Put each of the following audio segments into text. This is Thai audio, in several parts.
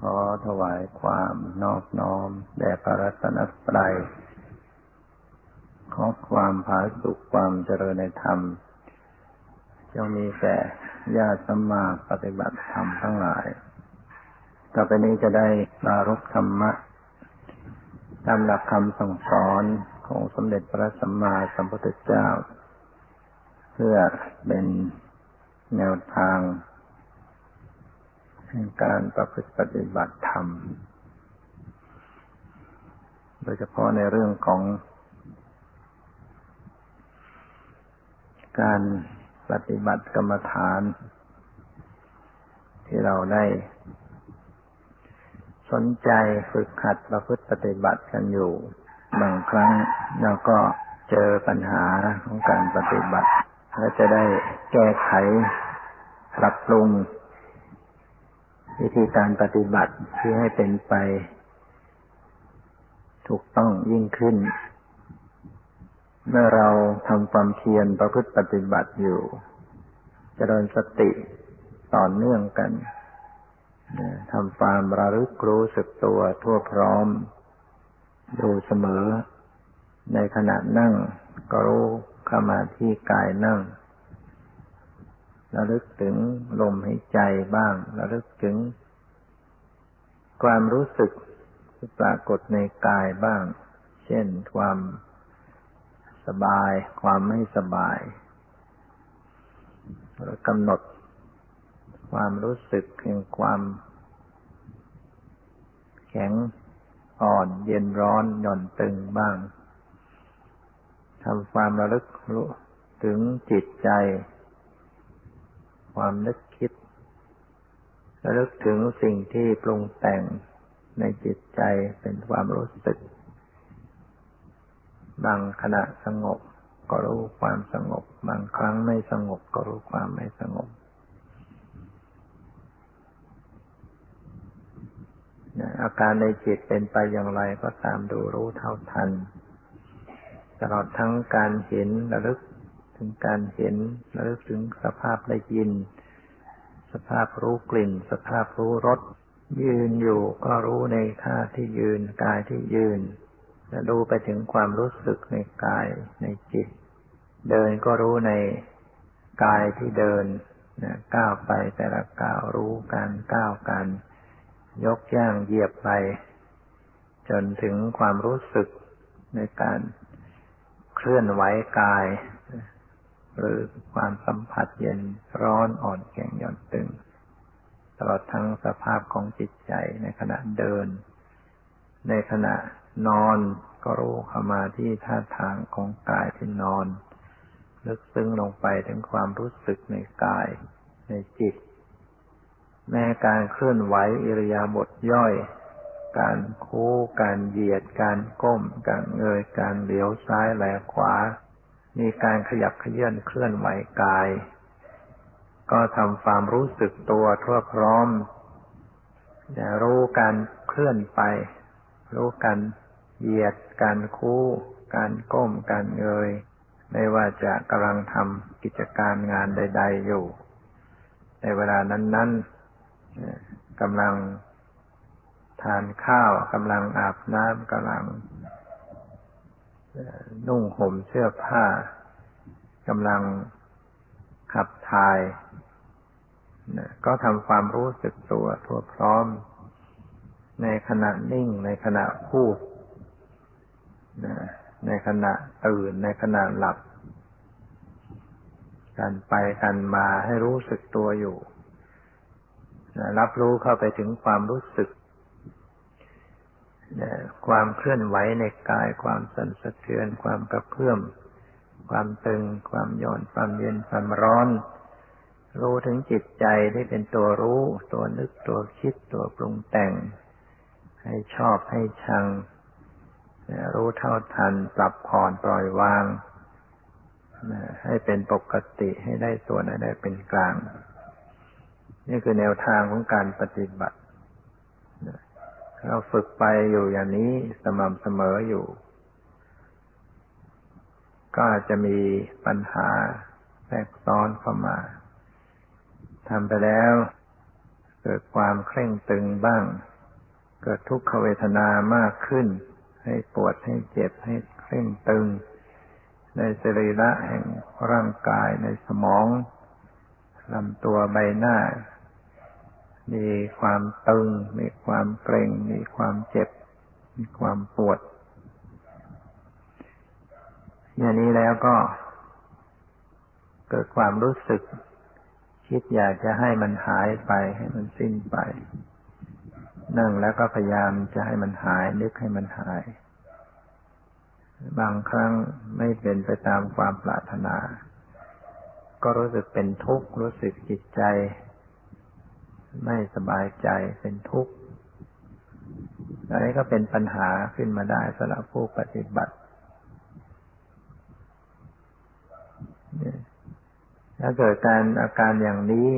ขอถวายความนอบน้อม แด่พระรัตนตรัย ขอความผาสุขความเจริญในธรรมจงมีแก่ญาติสัมมาปฏิบัติธรรมทั้งหลาย ต่อไปนี้จะได้ปรารบธรรมะ ตามหลักคำสั่งสอนของสมเด็จพระสัมมาสัมพุทธเจ้า เพื่อเป็นแนวทาง แห่งการประพฤติปฏิบัติธรรม โดยเฉพาะในเรื่องของ การปฏิบัติกรรมฐาน ที่เราได้ สนใจฝึกขัดประพฤติปฏิบัติกันอยู่ บางครั้งเราก็เจอปัญหาของการปฏิบัติ และจะได้แก้ไขปรับปรุง วิธีการปฏิบัติเพื่อให้เป็นไป ถูกต้องยิ่งขึ้น เมื่อเราทำความเพียรประพฤติปฏิบัติอยู่เจริญสติต่อเนื่องกันทำความระลึกรู้สึกตัวทั่วพร้อม ดูเสมอ ในขณะนั่งก็รู้เข้ามาที่กายนั่ง ระลึกถึงลมหายใจบ้าง ระลึกถึง ความรู้สึกที่ปรากฏในกายบ้าง เช่นความสบาย ความไม่สบายแล้วกำหนด ความรู้สึกแห่งความ แข็งอ่อน เย็นร้อนหย่อนตึงบ้างทำความระลึกรู้ถึงจิตใจ ความนึกคิดระลึกถึงสิ่งที่ปรุงแต่งในจิตใจเป็นความรู้สึก บางขณะสงบก็รู้ความสงบ บางครั้งไม่สงบก็รู้ความไม่สงบอาการในจิตเป็นไปอย่างไรก็ตามดูรู้เท่าทัน ตลอดทั้งการเห็นระลึก ถึงการเห็นระลึกถึงสภาพได้ยิน สภาพรู้กลิ่น สภาพรู้รสยืนอยู่ก็รู้ในท่าที่ยืนกายที่ยืนและดูไปถึงความรู้สึกในกายในจิต เดินก็รู้ในกายที่เดินนะก้าวไปแต่ละก้าวรู้การก้าวกันยกย่างเหยียบไป จนถึงความรู้สึกในการเคลื่อนไหวกาย หรือความสัมผัสเย็นร้อนอ่อนแข็งหย่อนตึง ตลอดทั้งสภาพของจิตใจในขณะเดิน ในขณะนอนก็รู้เข้ามาที่ท่าทางของกายที่นอน ลึกซึ้งลงไปถึงความรู้สึกในกาย ในจิต แม้การเคลื่อนไหวอิริยาบถย่อย การโคู่การเหยียด การก้ม การเงย การเหลียวซ้ายแลขวา มีการขยับเขยื่อนเคลื่อนไหวกาย ก็ทำความรู้สึกตัวทั่วพร้อมจะรู้การเคลื่อนไป รู้การเหยียด การคู่ การก้ม การเงย ไม่ว่าจะกำลังทำกิจการงานใด ๆ อยู่ ในเวลานั้นๆกำลังทานข้าวกำลังอาบน้ำกำลัง นุ่งห่มเสื้อผ้ากำลังขับถ่ายนะก็ทำความรู้สึกตัวทั่วพร้อม ในขณะนิ่ง ในขณะพูดนะในขณะตื่น ในขณะหลับกันไปกันมาให้รู้สึกตัวอยู่นะรับรู้เข้าไปถึงความรู้สึก ความเคลื่อนไหวในกาย ความสั่นสะเทือน ความกระเพื่อม ความตึง ความหย่อน ความเย็น ความร้อน รู้ถึงจิตใจที่เป็นตัวรู้ ตัวนึก ตัวคิด ตัวปรุงแต่ง ให้ชอบให้ชัง รู้เท่าทัน ปรับผ่อนปล่อยวาง ให้เป็นปกติให้ได้ส่วนให้ได้เป็นกลาง นี่คือแนวทางของการปฏิบัติ เราฝึกไปอยู่อย่างนี้สม่ำเสมออยู่ ก็อาจจะมีปัญหาแทรกซ้อนเข้ามาทำไปแล้ว เกิดความเคร่งตึงบ้าง เกิดทุกขเวทนามากขึ้น ให้ปวดให้เจ็บให้เคร่งตึง ในสรีระแห่งร่างกายในสมองลำตัวใบหน้า มีความตึง มีความเกร็ง มีความเจ็บ มีความปวด อย่างนี้แล้วก็ เกิดความรู้สึก คิดอยากจะให้มันหายไป ให้มันสิ้นไป นั่งแล้วก็พยายามจะให้มันหาย นึกให้มันหาย บางครั้งไม่เป็นไปตามความปรารถนา ก็รู้สึกเป็นทุกข์ รู้สึกจิตใจ ไม่สบายใจเป็นทุกข์อันนี้ก็เป็นปัญหาขึ้นมาได้สำหรับผู้ปฏิบัติถ้าเกิดการอาการอย่างนี้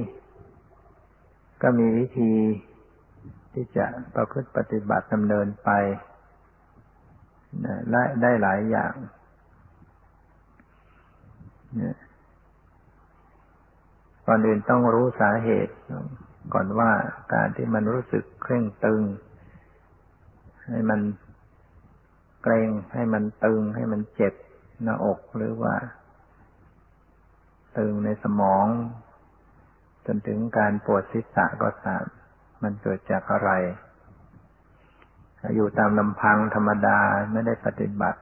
ก็มีวิธีที่จะประพฤติปฏิบัติดำเนินไปได้หลายอย่างก่อนอื่นต้องรู้สาเหตุ ก่อนว่าการที่มันรู้สึกเคร่งตึง ให้มันเกรงให้มันตึง ให้มันเจ็บหน้าอกหรือว่า ตึงในสมอง จนถึงการปวดศีรษะก็ตาม มันเกิดจากอะไรอยู่ตามลำพังธรรมดาไม่ได้ปฏิบัติ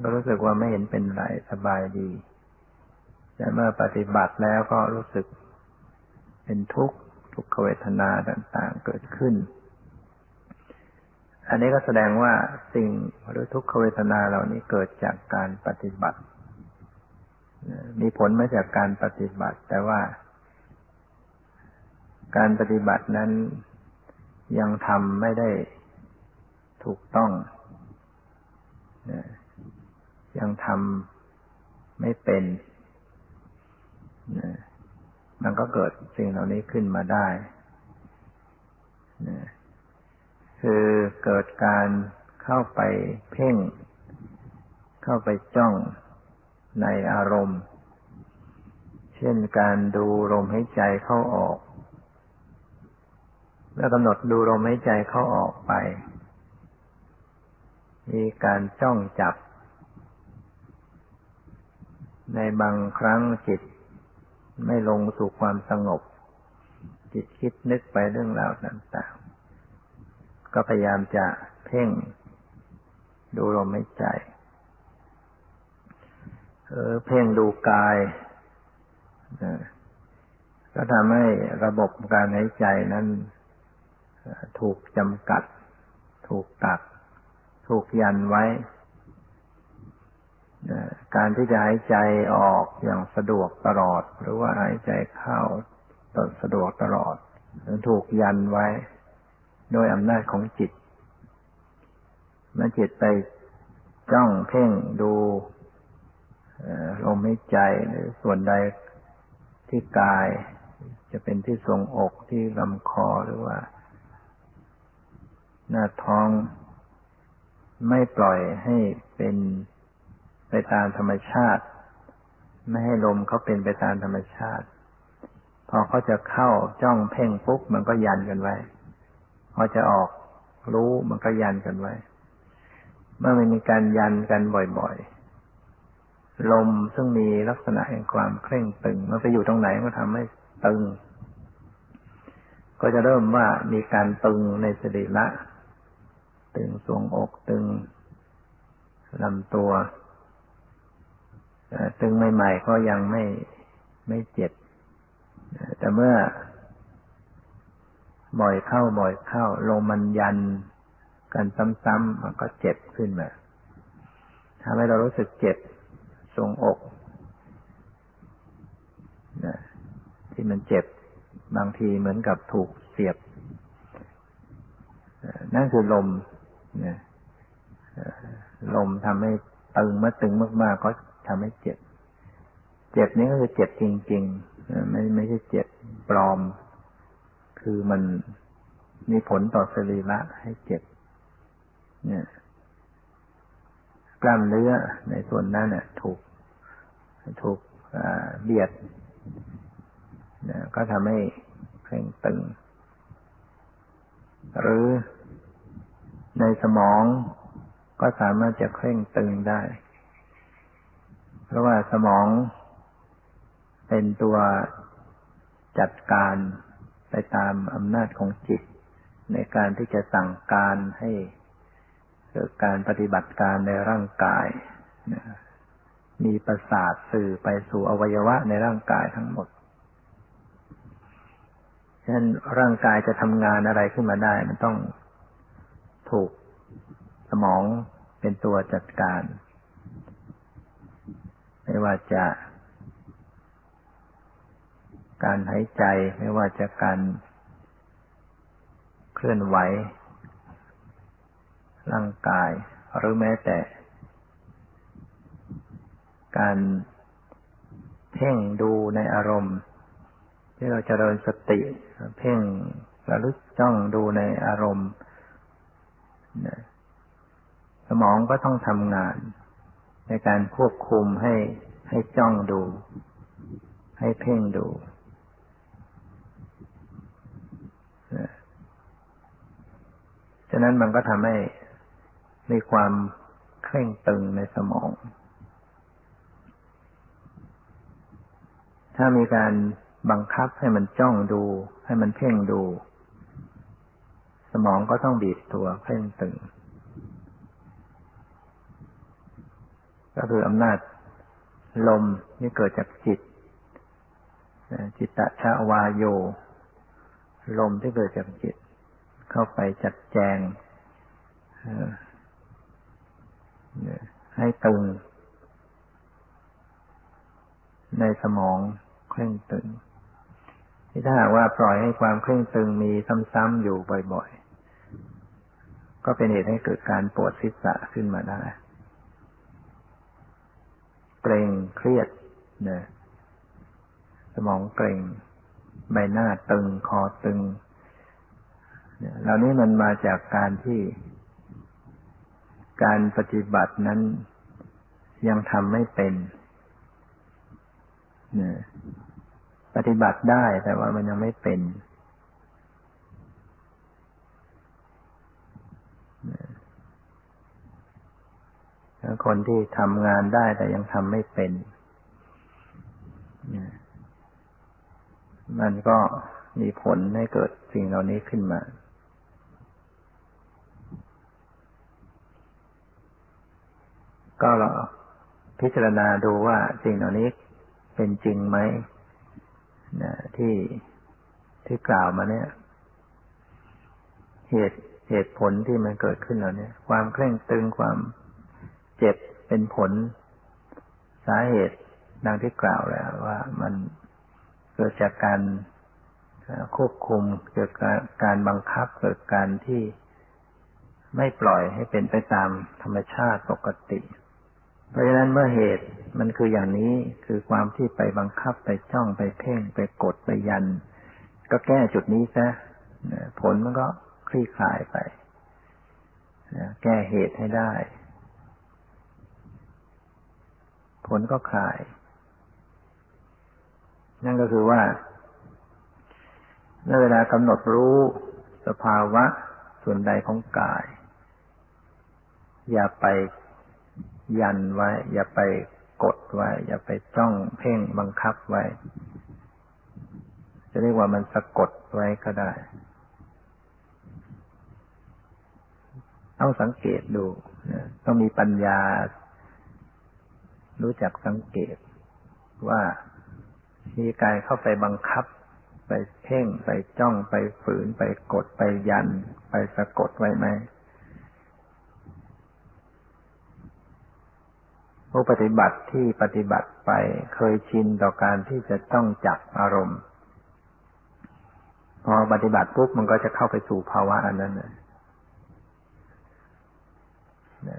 ก็รู้สึกว่าไม่เห็นเป็นไรสบายดี แต่เมื่อปฏิบัติแล้วก็รู้สึก เป็นทุกข์ทุกขเวทนาต่าง ๆ เกิดขึ้น อันนี้ก็แสดงว่าสิ่งหรือทุกขเวทนาเหล่านี้เกิดจากการปฏิบัติ มีผลมาจากการปฏิบัติ แต่ว่า การปฏิบัตินั้นยังทำไม่ได้ถูกต้อง ยังทำไม่เป็น มันก็เกิดสิ่งเหล่านี้ขึ้นมาได้ คือเกิดการเข้าไปเพ่ง เข้าไปจ้องในอารมณ์ เช่นการดูลมหายใจเข้าออก แล้วกำหนดดูลมหายใจเข้าออกไป มีการจ้องจับ ในบางครั้งจิต ไม่ลงสู่ความสงบ จิตคิดนึกไปเรื่องราวต่างๆ ก็พยายามจะเพ่ง ดูลมหายใจเออเพ่งดูกายก็ทำให้ระบบการหายใจนั้นถูกจำกัด ถูกตัด ถูกยันไว้ การที่จะหายใจออกอย่างสะดวกตลอด หรือว่าหายใจเข้าตสะดวกตลอดถูกยันไว้โดยอำนาจของจิตเมื่อจิตไปจ้องเพ่งดูลมหายใจหรือส่วนใดที่กาย จะเป็นที่ทรงอกที่ลำคอหรือว่า หน้าท้องไม่ปล่อยให้เป็น ไปตามธรรมชาติ ไม่ให้ลมเขาเป็นไปตามธรรมชาติ พอเขาจะเข้าจ้องเพ่งปุ๊บมันก็ยันกันไว้พอจะออกรู้มันก็ยันกันไว้ เมื่อมันมีการยันกันบ่อยๆ ลมซึ่งมีลักษณะแห่งความเคร่งตึง มันไปอยู่ตรงไหนก็ทำให้ตึง ก็จะเริ่มว่ามีการตึงในสรีระตึงสวงอกตึงลำตัว ตึงใหม่ๆก็ยังไม่ไม่เจ็บ แต่เมื่อ บ่อยเข้าบ่อยเข้าลมมันยันกันซ้ำๆมันก็เจ็บขึ้นมาทำให้เรารู้สึกเจ็บทรงอกนะที่มันเจ็บบางทีเหมือนกับถูกเสียบ นั่นคือลมนะลมทำให้ตึงเมื่อตึงมาก ๆ ก็ ทำให้เจ็บ เจ็บนี้ก็คือเจ็บจริงๆไม่ไม่ใช่เจ็บปลอม คือมันมีผลต่อสรีระให้เจ็บ เนี่ยกล้ามเนื้อในส่วนนั้นเนี่ยถูก ถูกเบียดก็ทำให้เคร่งตึง หรือในสมองก็สามารถจะเคร่งตึงได้ เพราะว่าสมองเป็นตัวจัดการไปตามอำนาจของจิต ในการที่จะสั่งการให้เกิดการปฏิบัติการในร่างกายมีประสาทสื่อไปสู่อวัยวะในร่างกายทั้งหมดฉะนั้นร่างกายจะทำงานอะไรขึ้นมาได้ มันต้องถูกสมองเป็นตัวจัดการ ไม่ว่าจะการหายใจ ไม่ว่าจะการเคลื่อนไหว ร่างกาย หรือแม้แต่ การเพ่งดูในอารมณ์ ที่เราจเจริญสติ เพ่งระลึกจ้องดูในอารมณ์ สมองก็ต้องทำงาน ในการควบคุมให้ให้จ้องดู ให้เพ่งดู ฉะนั้นมันก็ทำให้มีความเคร่งตึงในสมอง ถ้ามีการบังคับให้มันจ้องดู ให้มันเพ่งดู สมองก็ต้องบีบตัวเพ่งตึง ก็คืออำนาจลมที่เกิดจากจิต จิตตะชาวาโย ลมที่เกิดจากจิต เข้าไปจัดแจงให้ตึง ในสมองเคร่งตึง ที่ถ้าหากว่าปล่อยให้ความเคร่งตึงมีซ้ำๆอยู่บ่อยๆ ก็เป็นเหตุให้เกิดการปวดศีรษะขึ้นมาได้ เกรงเครียดนี่ยสมองเกรงใบหน้าตึงคอตึงเหล่านี้มันมาจากการที่ การปฏิบัตินั้นยังทำไม่เป็นปฏิบัติได้แต่ว่ามันยังไม่เป็น คนที่ทำงานได้แต่ยังทำไม่เป็น มันก็มีผลให้เกิดสิ่งเหล่านี้ขึ้นมา ก็เราพิจารณาดูว่าสิ่งเหล่านี้เป็นจริงไหมนะที่ที่กล่าวมาเนี่ย เหตุเหตุผลที่มันเกิดขึ้นแล้วเนี่ยความเคร่งตึงความ จ็บเป็นผลสาเหตุดังที่กล่าวแล้วว่ามันเกิดจากการควบคุมเกิดการการบังคับเกิดการที่ไม่ปล่อยให้เป็นไปตามธรรมชาติปกติ เพราะฉะนั้นเมื่อเหตุมันคืออย่างนี้คือความที่ไปบังคับไปจ้องไปเพ่งไปกดไปยัน ก็แก้จุดนี้ซะผลมันก็คลี่คลายไปแก้เหตุให้ได้ ผลก็คลาย นั่นก็คือว่าเมื่อเวลากำหนดรู้สภาวะส่วนใดของกาย อย่าไปยันไว้ อย่าไปกดไว้ อย่าไปจ้องเพ่งบังคับไว้ จะเรียกว่ามันสะกดไว้ก็ได้ต้องสังเกตดู ต้องมีปัญญา รู้จักสังเกตว่ามีกายเข้าไปบังคับ ไปเพ่งไปจ้องไปฝืนไปกดไปยัน ไปสะกดไว้ไหมผู้ปฏิบัติที่ปฏิบัติไปเคยชินต่อการที่จะต้องจับอารมณ์ พอปฏิบัติปุ๊บมันก็จะเข้าไปสู่ภาวะอันนั้นเลย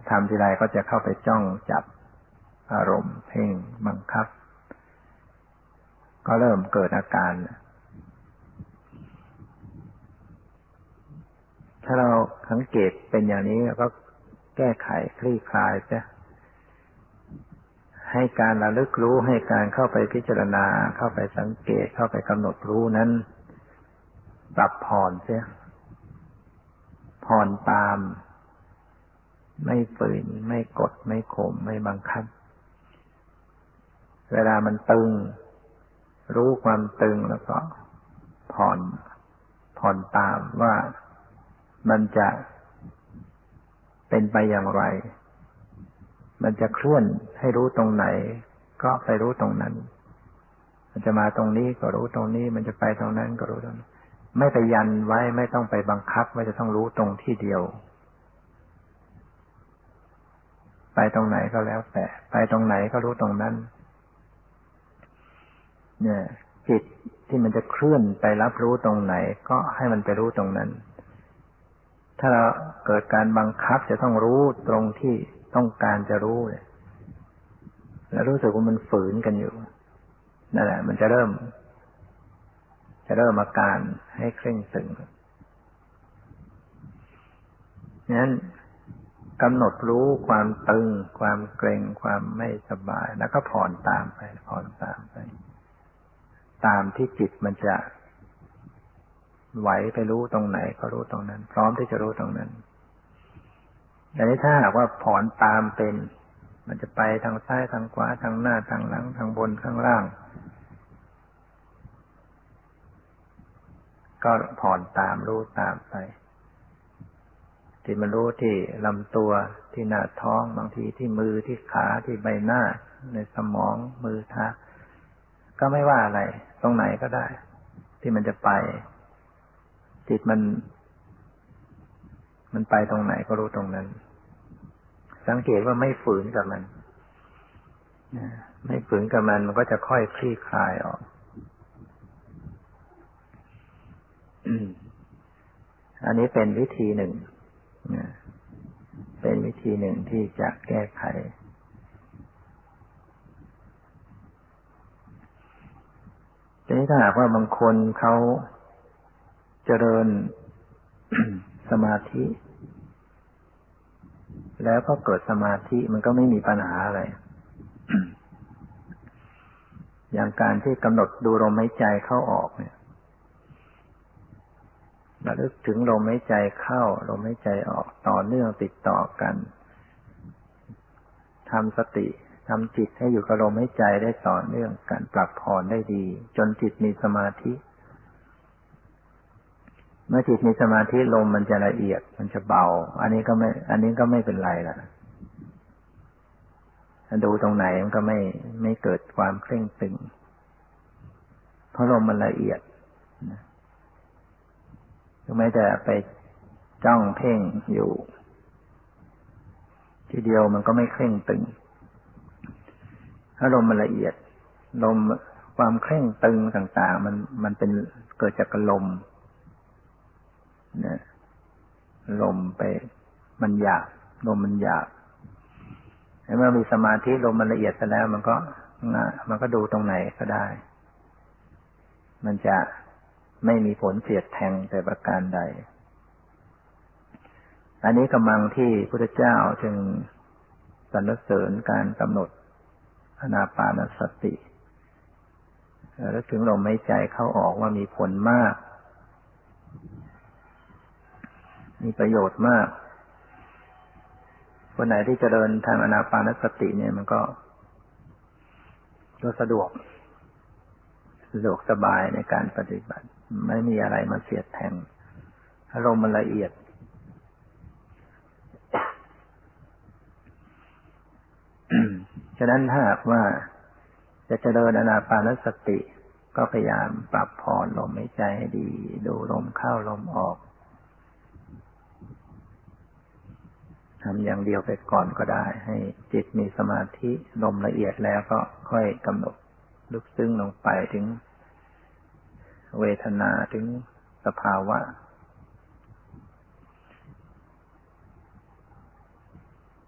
ทำทีไรก็จะเข้าไปจ้องจับ อารมณ์เพ่งบังคับ ก็เริ่มเกิดอาการ ถ้าเราสังเกตเป็นอย่างนี้ก็แก้ไขคลี่คลายจะให้การระลึกรู้ให้การเข้าไปพิจารณา เข้าไปสังเกตเข้าไปกำหนดรู้นั้นปรับผ่อนเสียผ่อนตาม ไม่ฝืนไม่กดไม่ข่มไม่บังคับ เวลามันตึง รู้ความตึงแล้วก็ผ่อนผ่อนตามว่ามันจะเป็นไปอย่างไร มันจะเคลื่อนให้รู้ตรงไหน ก็ไปรู้ตรงนั้น มันจะมาตรงนี้ก็รู้ตรงนี้ มันจะไปตรงนั้นก็รู้ตรงนี้ไม่ไปยันไว้ไม่ต้องไปบังคับว่าจะต้องรู้ตรงที่เดียว ไปตรงไหนก็แล้วแต่ ไปตรงไหนก็รู้ตรงนั้น เนี่ยจิตที่มันจะเคลื่อนไปรับรู้ตรงไหน ก็ให้มันไปรู้ตรงนั้น ถ้าเราเกิดการบังคับจะต้องรู้ตรงที่ต้องการจะรู้เนี่ยแล้วรู้สึกว่ามันฝืนกันอยู่นั่นแหละ มันจะเริ่ม จะเริ่มอาการให้เคร่งตึงนั้นกำหนดรู้ความตึง ความเกรงความไม่สบาย แล้วก็ผ่อนตามไปผ่อนตามไป ตามที่จิตมันจะไหวไปรู้ตรงไหนก็รู้ตรงนั้น พร้อมที่จะรู้ตรงนั้นแต่นี้ถ้าหากว่าผ่อนตามเป็น มันจะไปทางซ้ายทางขวาทางหน้าทางหลังทางบนข้างล่าง ก็ผ่อนตามรู้ตามไปที่มันรู้ที่ลำตัวที่หน้าท้องบางทีที่มือที่ขาที่ใบหน้า ในสมองมือเท้าก็ไม่ว่าอะไร ตรงไหนก็ได้ ที่มันจะไป จิตมัน มันไปตรงไหนก็รู้ตรงนั้น สังเกตว่าไม่ฝืนกับมันไม่ฝืนกับมันมันก็จะค่อยคลี่คลายออกอันนี้เป็นวิธีหนึ่ง เป็นวิธีหนึ่งที่จะแก้ไข ทีนี้ถ้าหากว่าบางคนเขาเจริญสมาธิ แล้วก็เกิดสมาธิมันก็ไม่มีปัญหาอะไร อย่างการที่กำหนดดูลมหายใจเข้าออกเนี่ยระลึกถึงลมหายใจเข้า ลมหายใจออกต่อเนื่องติดต่อกันทำสติ ทำจิตให้อยู่กับลมหายใจได้ต่อเนื่องกันปรับผ่อนได้ดี จนจิตมีสมาธิ เมื่อจิตมีสมาธิลมมันจะละเอียดมันจะเบา อันนี้ก็ไม่ อันนี้ก็ไม่เป็นไรล่ะดูตรงไหนมันก็ไม่ไม่เกิดความเคร่งตึง เพราะลมมันละเอียดถึงแม้จะไปจ้องเพ่งอยู่ ทีเดียวมันก็ไม่เคร่งตึง ถ้าลมมันละเอียดลมความเคร่งตึงต่าง ๆ มันมันเป็นเกิดจากลมนี่ยลมไปมันหยาบลมมันหยาบเมื่อมีสมาธิลมมันละเอียดไปแล้ว มันก็มันก็ดูตรงไหนก็ได้ มันจะไม่มีผลเสียดแทงแต่ประการใด อันนี้กำลังที่พระเจ้าจึงสรรเสริญการกำหนด นาปานสติแล้วถึงลมหายใจเข้าออกว่ามีผลมาก มีประโยชน์มากคนไหนที่จเจริญทางอนาปานสติเนี่ยมันก็ก็สะดวก สะดวกสบายในการปฏิบัติ ไม่มีอะไรมาเสียดแทงอารมณ์มันละเอียด ฉะนั้นถ้าหากว่าจะเจริญอนาปานสติ ก็พยายามปรับผ่อนลมหายใจให้ดี ดูลมเข้าลมออกทำอย่างเดียวไปก่อนก็ได้ ให้จิตมีสมาธิลมละเอียดแล้วก็ค่อยกำหนดลึกซึ้งลงไปถึง เวทนาถึงสภาวะ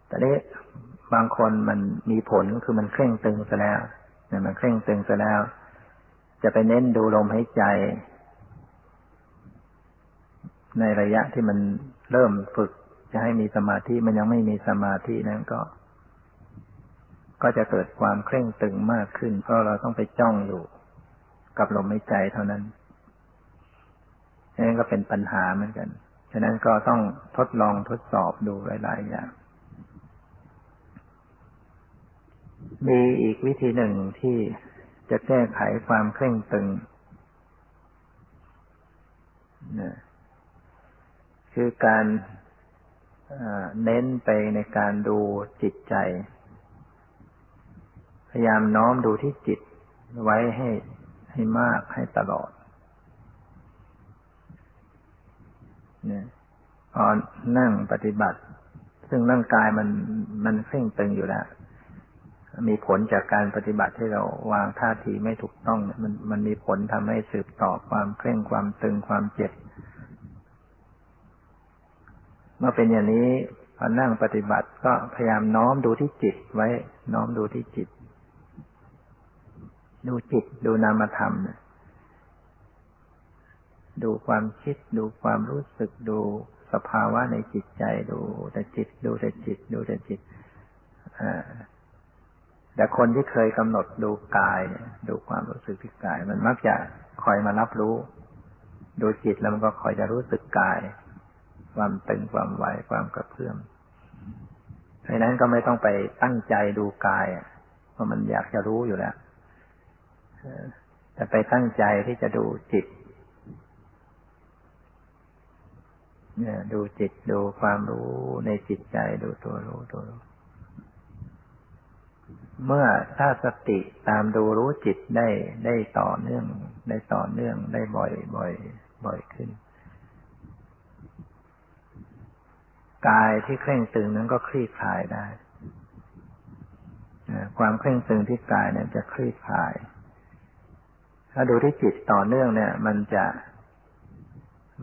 แต่นี้ บางคนมันมีผลคือมันเคร่งตึงซะแล้วเนี่ยมันเคร่งตึงซะแล้ว จะไปเน้นดูลมหายใจ ในระยะที่มันเริ่มฝึกจะให้มีสมาธิมันยังไม่มีสมาธินั้นก็ ก็จะเกิดความเคร่งตึงมากขึ้น เพราะเราต้องไปจ้องอยู่กับลมหายใจเท่านั้นนั่นก็เป็นปัญหาเหมือนกัน ฉะนั้นก็ต้องทดลองทดสอบดูหลาย ๆ อย่าง มีอีกวิธีหนึ่งที่จะแก้ไขความเคร่งตึงนะคือการเน้นไปในการดูจิตใจ พยายามน้อมดูที่จิตไว้ให้ให้มากให้ตลอดเนี่ยพอนั่งปฏิบัติ ซึ่งร่างกายมันมันเคร่งตึงอยู่แล้ว มีผลจากการปฏิบัติที่เราวางท่าทีไม่ถูกต้องมันมันมีผลทำให้สืบต่อความเคร่งความตึงความเจ็บเมื่อเป็นอย่างนี้พอนั่งปฏิบัติก็พยายามน้อมดูที่จิตไว้ น้อมดูที่จิต ดูจิตดูนามธรรมดูความคิด ดูความรู้สึกดูสภาวะในจิตใจดูแต่จิต ดูแต่จิต ดูแต่จิตอ่า แต่คนที่เคยกำหนดดูกายดูความรู้สึกที่กาย มันมักจะคอยมารับรู้ ดูจิตแล้วมันก็คอยจะรู้สึกกาย ความตึงความไหวความกระเพื่อมเพราะนั้นก็ไม่ต้องไปตั้งใจดูกายเพราะมันอยากจะรู้อยู่แล้วแต่ไปตั้งใจที่จะดูจิต เนี่ย ดูจิตดูความรู้ในจิตใจดูตัวรู้ตัวรู้ เมื่อถ้าสติตามดูรู้จิตได้ได้ต่อเนื่อง ได้ต่อเนื่องได้บ่อยบ่อยบ่อยขึ้น กายที่เคร่งตึงนั้นก็คลี่คลายได้ความเคร่งตึงที่กายเนี่ยจะคลี่คลาย ถ้าดูที่จิตต่อเนื่องเนี่ย มันจะ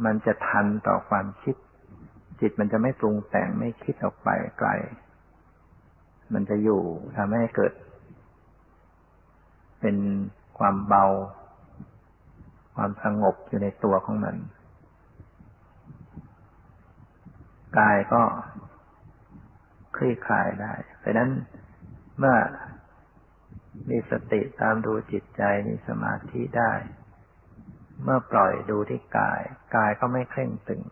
มันจะทันต่อความคิด จิตมันจะไม่ปรุงแต่งไม่คิดออกไปไกล มันจะอยู่ทำให้เกิด เป็นความเบา ความสงบอยู่ในตัวของมัน กายก็คลี่คลายได้เพราะนั้นเมื่อมีสติตามดูจิตใจมีสมาธิได้ เมื่อปล่อยดูที่กาย กายก็ไม่เคร่งตึง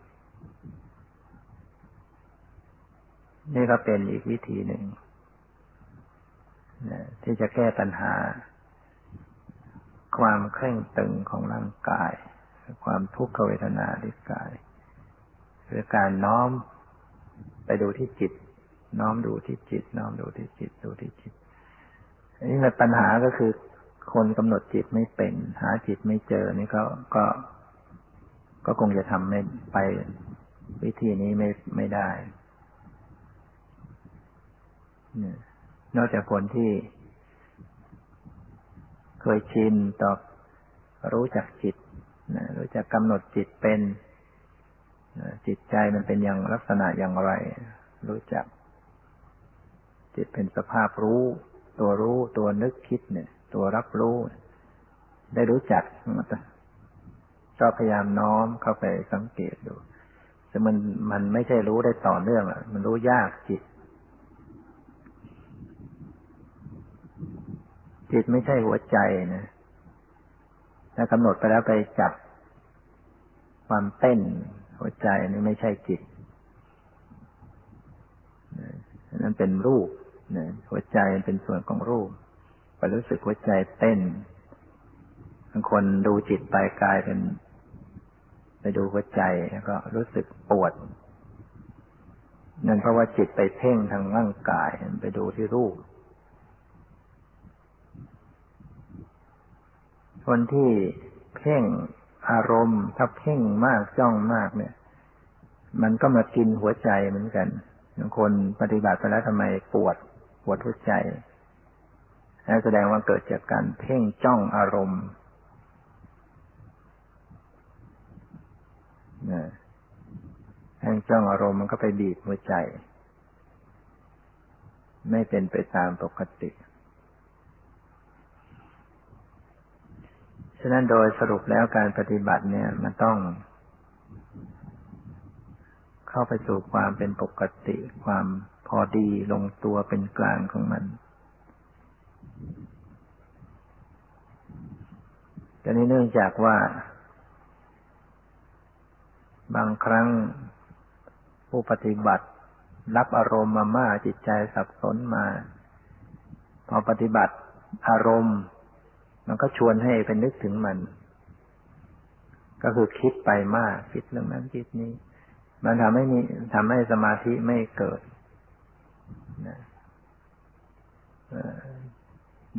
นี่ก็เป็นอีกวิธีหนึ่ง ที่จะแก้ปัญหา ความเคร่งตึงของร่างกาย ความทุกขเวทนาที่กาย คือการน้อมไปดูที่จิต น้อมดูที่จิต น้อมดูที่จิต ดูที่จิต อันนี้ปัญหาก็คือคนกำหนดจิตไม่เป็น หาจิตไม่เจอนี่ก็ก็ก็คงจะทำไม่ไปวิธีนี้ไม่ไม่ได้น นอกจากคนที่ เคยชินต่อรู้จักจิตรู้จักกำหนดจิตเป็นจิตใจมันเป็นอย่างลักษณะอย่างไร รู้จัก จิตเป็นสภาพรู้ ตัวรู้ตัวนึกคิดเนี่ย ตัวรับรู้ ได้รู้จักก็พยายามน้อมเข้าไปสังเกตดูแต่มันมันไม่ใช่รู้ได้ต่อเนื่องอะ มันรู้ยากจิต จิตไม่ใช่หัวใจนะถ้ากำหนดไปแล้วไปจับความเต้นหัวใจนี่ไม่ใช่จิตนั้นเป็นรูปหัวใจเป็นส่วนของรูปไปรู้สึกหัวใจเต้นบางคนดูจิตไปกายเป็น ไปดูหัวใจแล้วก็รู้สึกปวดนั่นเพราะว่าจิตไปเพ่งทางร่างกาย ไปดูที่รูป คนที่เพ่งอารมณ์ถ้าเพ่งมากจ้องมากเนี่ย มันก็มากินหัวใจเหมือนกันบางคนปฏิบัติไปแล้วทำไมปวดปวดหัวใจนั่นแสดงว่าเกิดจากการเพ่งจ้องอารมณ์เพ่งจ้องอารมณ์มันก็ไปบีบหัวใจ ไม่เป็นไปตามปกติ ฉะนั้นโดยสรุปแล้วการปฏิบัติเนี่ยมันต้อง เข้าไปสู่ความเป็นปกติ ความพอดีลงตัวเป็นกลางของมันแต่นี้เนื่องจากว่า บางครั้งผู้ปฏิบัติ รับอารมณ์มามากจิตใจสับสนมา พอปฏิบัติอารมณ์ มันก็ชวนให้ไปนึกถึงมัน ก็คือคิดไปมาก คิดเรื่องนั้นคิดนี้ มันทำให้มีทำให้สมาธิไม่เกิดนะ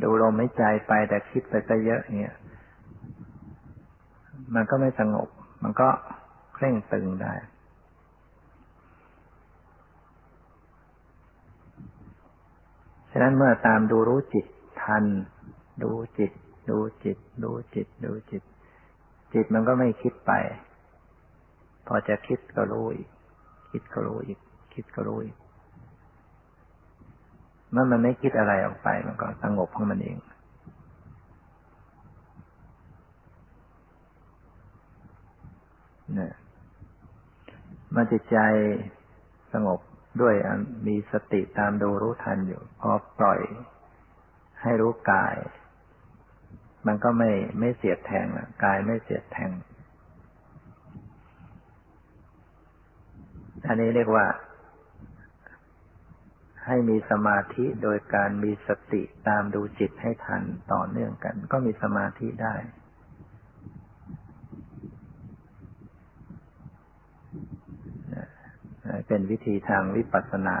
ดูลมหายใจไปแต่คิดไปซะเยอะเนี่ย มันก็ไม่สงบ มันก็เคร่งตึงได้ ฉะนั้นเมื่อตามดูรู้จิตทัน ดูจิต ดูจิต ดูจิต ดูจิต จิตมันก็ไม่คิดไป พอจะคิดก็รู้อีก คิดก็รู้อีก คิดก็รู้อีก เมื่อมันไม่คิดอะไรออกไป มันก็สงบของมันเองนะมาจิตใจสงบด้วยมีสติตามดูรู้ทันอยู่ พอปล่อยให้รู้กาย มันก็ไม่ไม่เสียดแทงกายไม่เสียดแทง อันนี้เรียกว่า ให้มีสมาธิโดยการมีสติตามดูจิตให้ทันต่อเนื่องกัน ก็มีสมาธิได้เป็นวิธีทางวิปัสสนา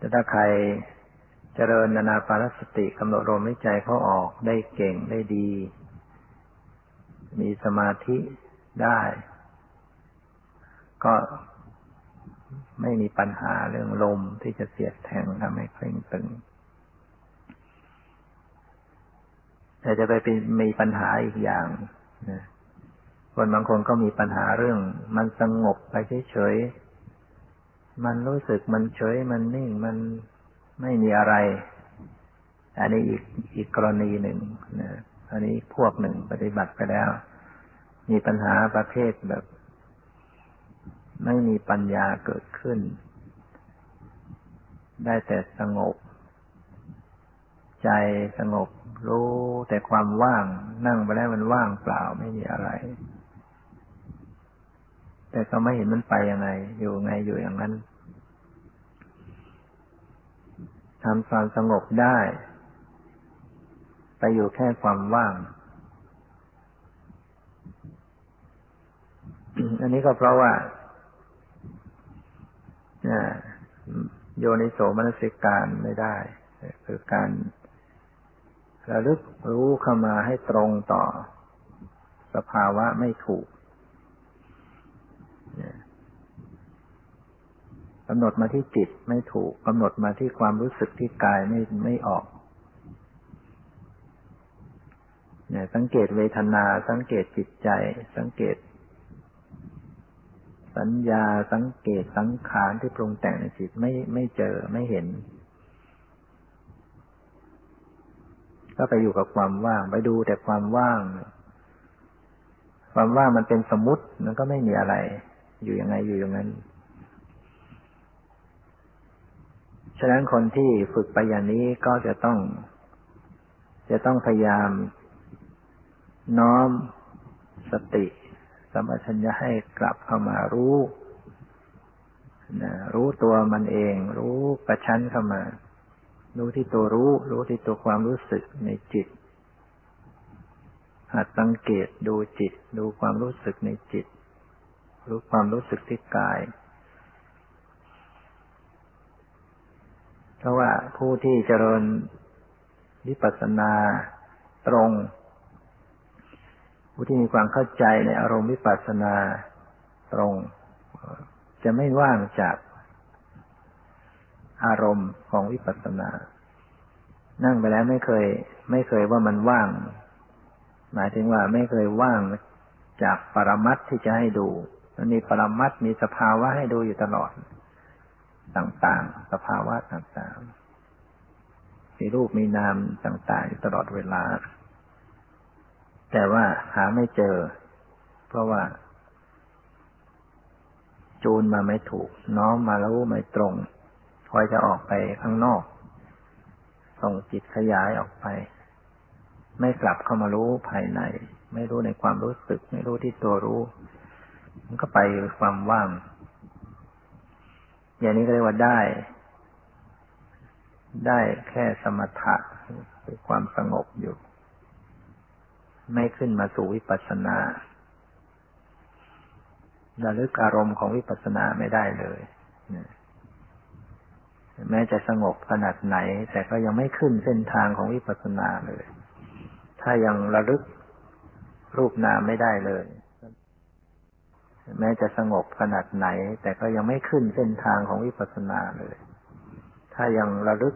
แต่ถ้าใครเจริญนานาปารสติกำหนดลมหายใจเขาออกได้เก่งได้ดี มีสมาธิได้ ก็ไม่มีปัญหาเรื่องลมที่จะเสียดแทงทำให้เคร่งตึงแต่จะไปมีปัญหาอีกอย่างคนบางคนก็มีปัญหาเรื่อง มันสงบไปเฉย มันรู้สึกมันเฉยมันนิ่งมันไม่มีอะไร อันนี้อีกอีกกรณีหนึ่งนะอันนี้พวกหนึ่งปฏิบัติไปแล้ว มีปัญหาประเภทแบบ ไม่มีปัญญาเกิดขึ้น ได้แต่สงบ ใจสงบ รู้แต่ความว่าง นั่งไปแล้วมันว่างเปล่าไม่มีอะไร แต่ก็ไม่เห็นมันไปยังไง อยู่ไงอยู่อย่างนั้นทำความสงบได้ ไปอยู่แค่ความว่าง อันนี้ก็เพราะว่าโยนิโสมนสิการไม่ได้ คือการระลึกรู้เข้ามาให้ตรงต่อสภาวะไม่ถูก กำหนดมาที่จิตไม่ถูกกำหนดมาที่ความรู้สึกที่กายไม่ไม่ออกเนี่ยสังเกตเวทนา สังเกตจิตใจ สังเกต สัญญาสังเกตสังขารที่ปรุงแต่งในจิตไม่ไม่เจอไม่เห็น ก็ไปอยู่กับความว่าง ไปดูแต่ความว่าง ความว่างมันเป็นสมมติมันก็ไม่มีอะไร อยู่ยังไงอยู่อย่างนั้น ฉะนั้นคนที่ฝึกไปอย่างนี้ก็จะต้อง จะต้องพยายาม น้อมสติสมัชัญญะให้กลับเข้ามารู้นะรู้ตัวมันเอง รู้ประชันเข้ามา รู้ที่ตัวรู้ รู้ที่ตัวความรู้สึกในจิตหัดสังเกตดูจิต ดูความรู้สึกในจิต รู้ความรู้สึกที่กาย เพราะว่าผู้ที่เจริญวิปัสสนาตรง ผู้ที่มีความเข้าใจในอารมณ์วิปัสสนาตรง จะไม่ว่างจากอารมณ์ของวิปัสสนา นั่งไปแล้วไม่เคย ไม่เคยว่ามันว่าง หมายถึงว่าไม่เคยว่างจากปรมัตที่จะให้ดู มันมีปรมัตมีสภาวะให้ดูอยู่ตลอด ต่างๆ สภาวะต่างๆ มีรูปมีนามต่างๆอยู่ตลอดเวลา แต่ว่าหาไม่เจอ เพราะว่า จูนมาไม่ถูก น้อมมาแล้วไม่ตรงคอยจะออกไปข้างนอก ส่งจิตขยายออกไป ไม่กลับเข้ามารู้ภายใน ไม่รู้ในความรู้สึก ไม่รู้ที่ตัวรู้ มันก็ไปความว่าง อย่างนี้ก็เรียกว่าได้ ได้แค่สมถะคือความสงบอยู่ ไม่ขึ้นมาสู่วิปัสสนาระลึกอารมณ์ของวิปัสสนาไม่ได้เลยแม้จะสงบขนาดไหน แต่ก็ยังไม่ขึ้นเส้นทางของวิปัสสนาเลย ถ้ายังระลึกรูปนามไม่ได้เลย แม้จะสงบขนาดไหน แต่ก็ยังไม่ขึ้นเส้นทางของวิปัสสนาเลย ถ้ายังระลึก